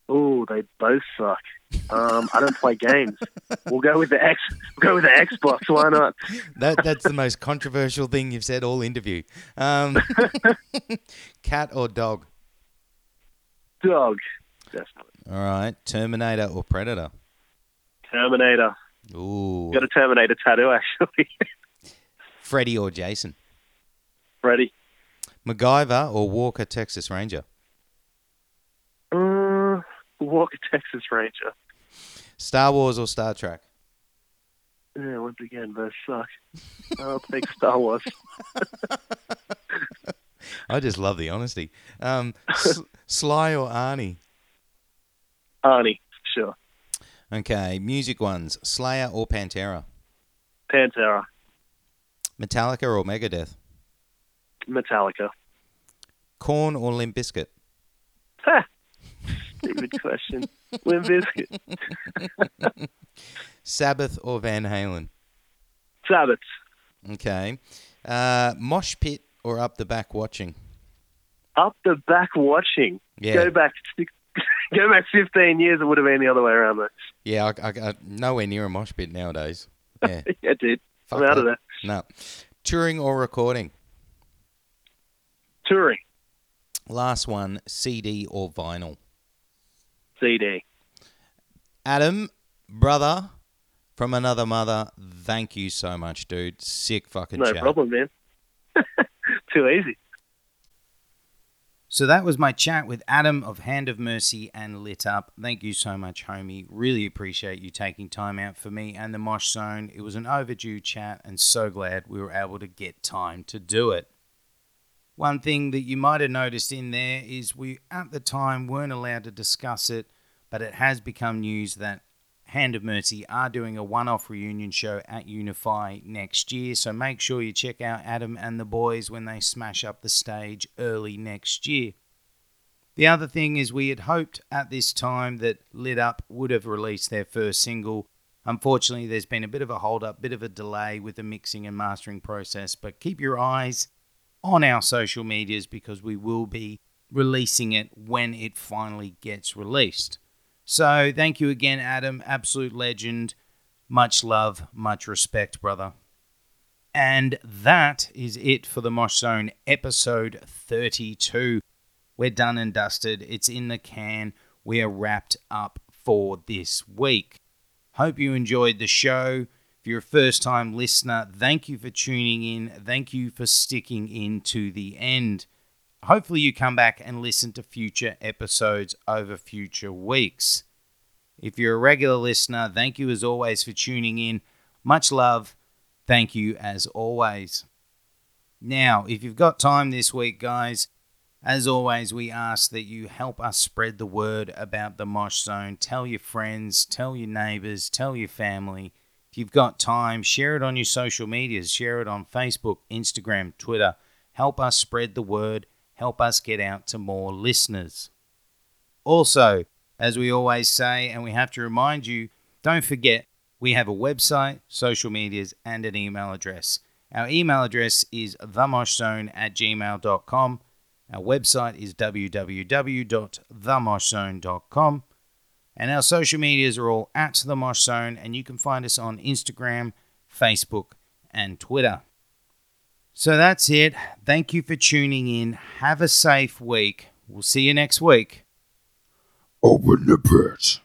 Oh, they both suck. Um, I don't play games. We'll go with the X. We'll go with the Xbox. Why not? That that's the most controversial thing you've said all interview. Um, cat or dog. Dog. Definitely. All right. Terminator or Predator. Terminator. Ooh. Got a Terminator tattoo, actually. Freddy or Jason. Freddy. MacGyver or Walker Texas Ranger. Walker, Texas Ranger. Star Wars or Star Trek. Yeah, once again, both suck. I'll take Star Wars. I just love the honesty. Um, S- Sly or Arnie. Arnie, sure. Okay. Music ones. Slayer or Pantera. Pantera. Metallica or Megadeth. Metallica. Korn or Limp Bizkit. Stupid question. Limp Bizkit. Sabbath or Van Halen. Sabbath. Okay. Uh, mosh pit or up the back watching. Up the back watching. Yeah. Go back six, go back 15 years, it would have been the other way around, though. Yeah, I, I, I nowhere near a mosh pit nowadays. Yeah. yeah, dude. Fuck I'm out of that. there. No. Touring or recording. Touring. Last one, CD or vinyl. CD. Adam, brother from another mother, thank you so much, dude. Sick fucking chat. No chat. problem, man. Too easy. So that was my chat with Adam of Hand of Mercy and Lit Up. Thank you so much, homie. Really appreciate you taking time out for me and the Mosh Zone. It was an overdue chat and so glad we were able to get time to do it. One thing that you might have noticed in there is we at the time weren't allowed to discuss it, but it has become news that Hand of Mercy are doing a one off reunion show at Unify next year. So make sure you check out Adam and the boys when they smash up the stage early next year. The other thing is, we had hoped at this time that Lit Up would have released their first single. Unfortunately, there's been a bit of a hold up, bit of a delay with the mixing and mastering process, but keep your eyes on our social medias because we will be releasing it when it finally gets released. So, thank you again, Adam. Absolute legend. Much love, much respect, brother. And that is it for the Mosh Zone episode 32. We're done and dusted. It's in the can. We are wrapped up for this week. Hope you enjoyed the show. If you're a first time listener, thank you for tuning in. Thank you for sticking in to the end. Hopefully, you come back and listen to future episodes over future weeks. If you're a regular listener, thank you as always for tuning in. Much love. Thank you as always. Now, if you've got time this week, guys, as always, we ask that you help us spread the word about the Mosh Zone. Tell your friends, tell your neighbors, tell your family. If you've got time, share it on your social medias. Share it on Facebook, Instagram, Twitter. Help us spread the word. Help us get out to more listeners. Also, as we always say, and we have to remind you, don't forget we have a website, social medias, and an email address. Our email address is themoshzone at gmail.com. Our website is www.themoshzone.com. And our social medias are all at The Mosh Zone, and you can find us on Instagram, Facebook, and Twitter. So that's it. Thank you for tuning in. Have a safe week. We'll see you next week. Open the purse.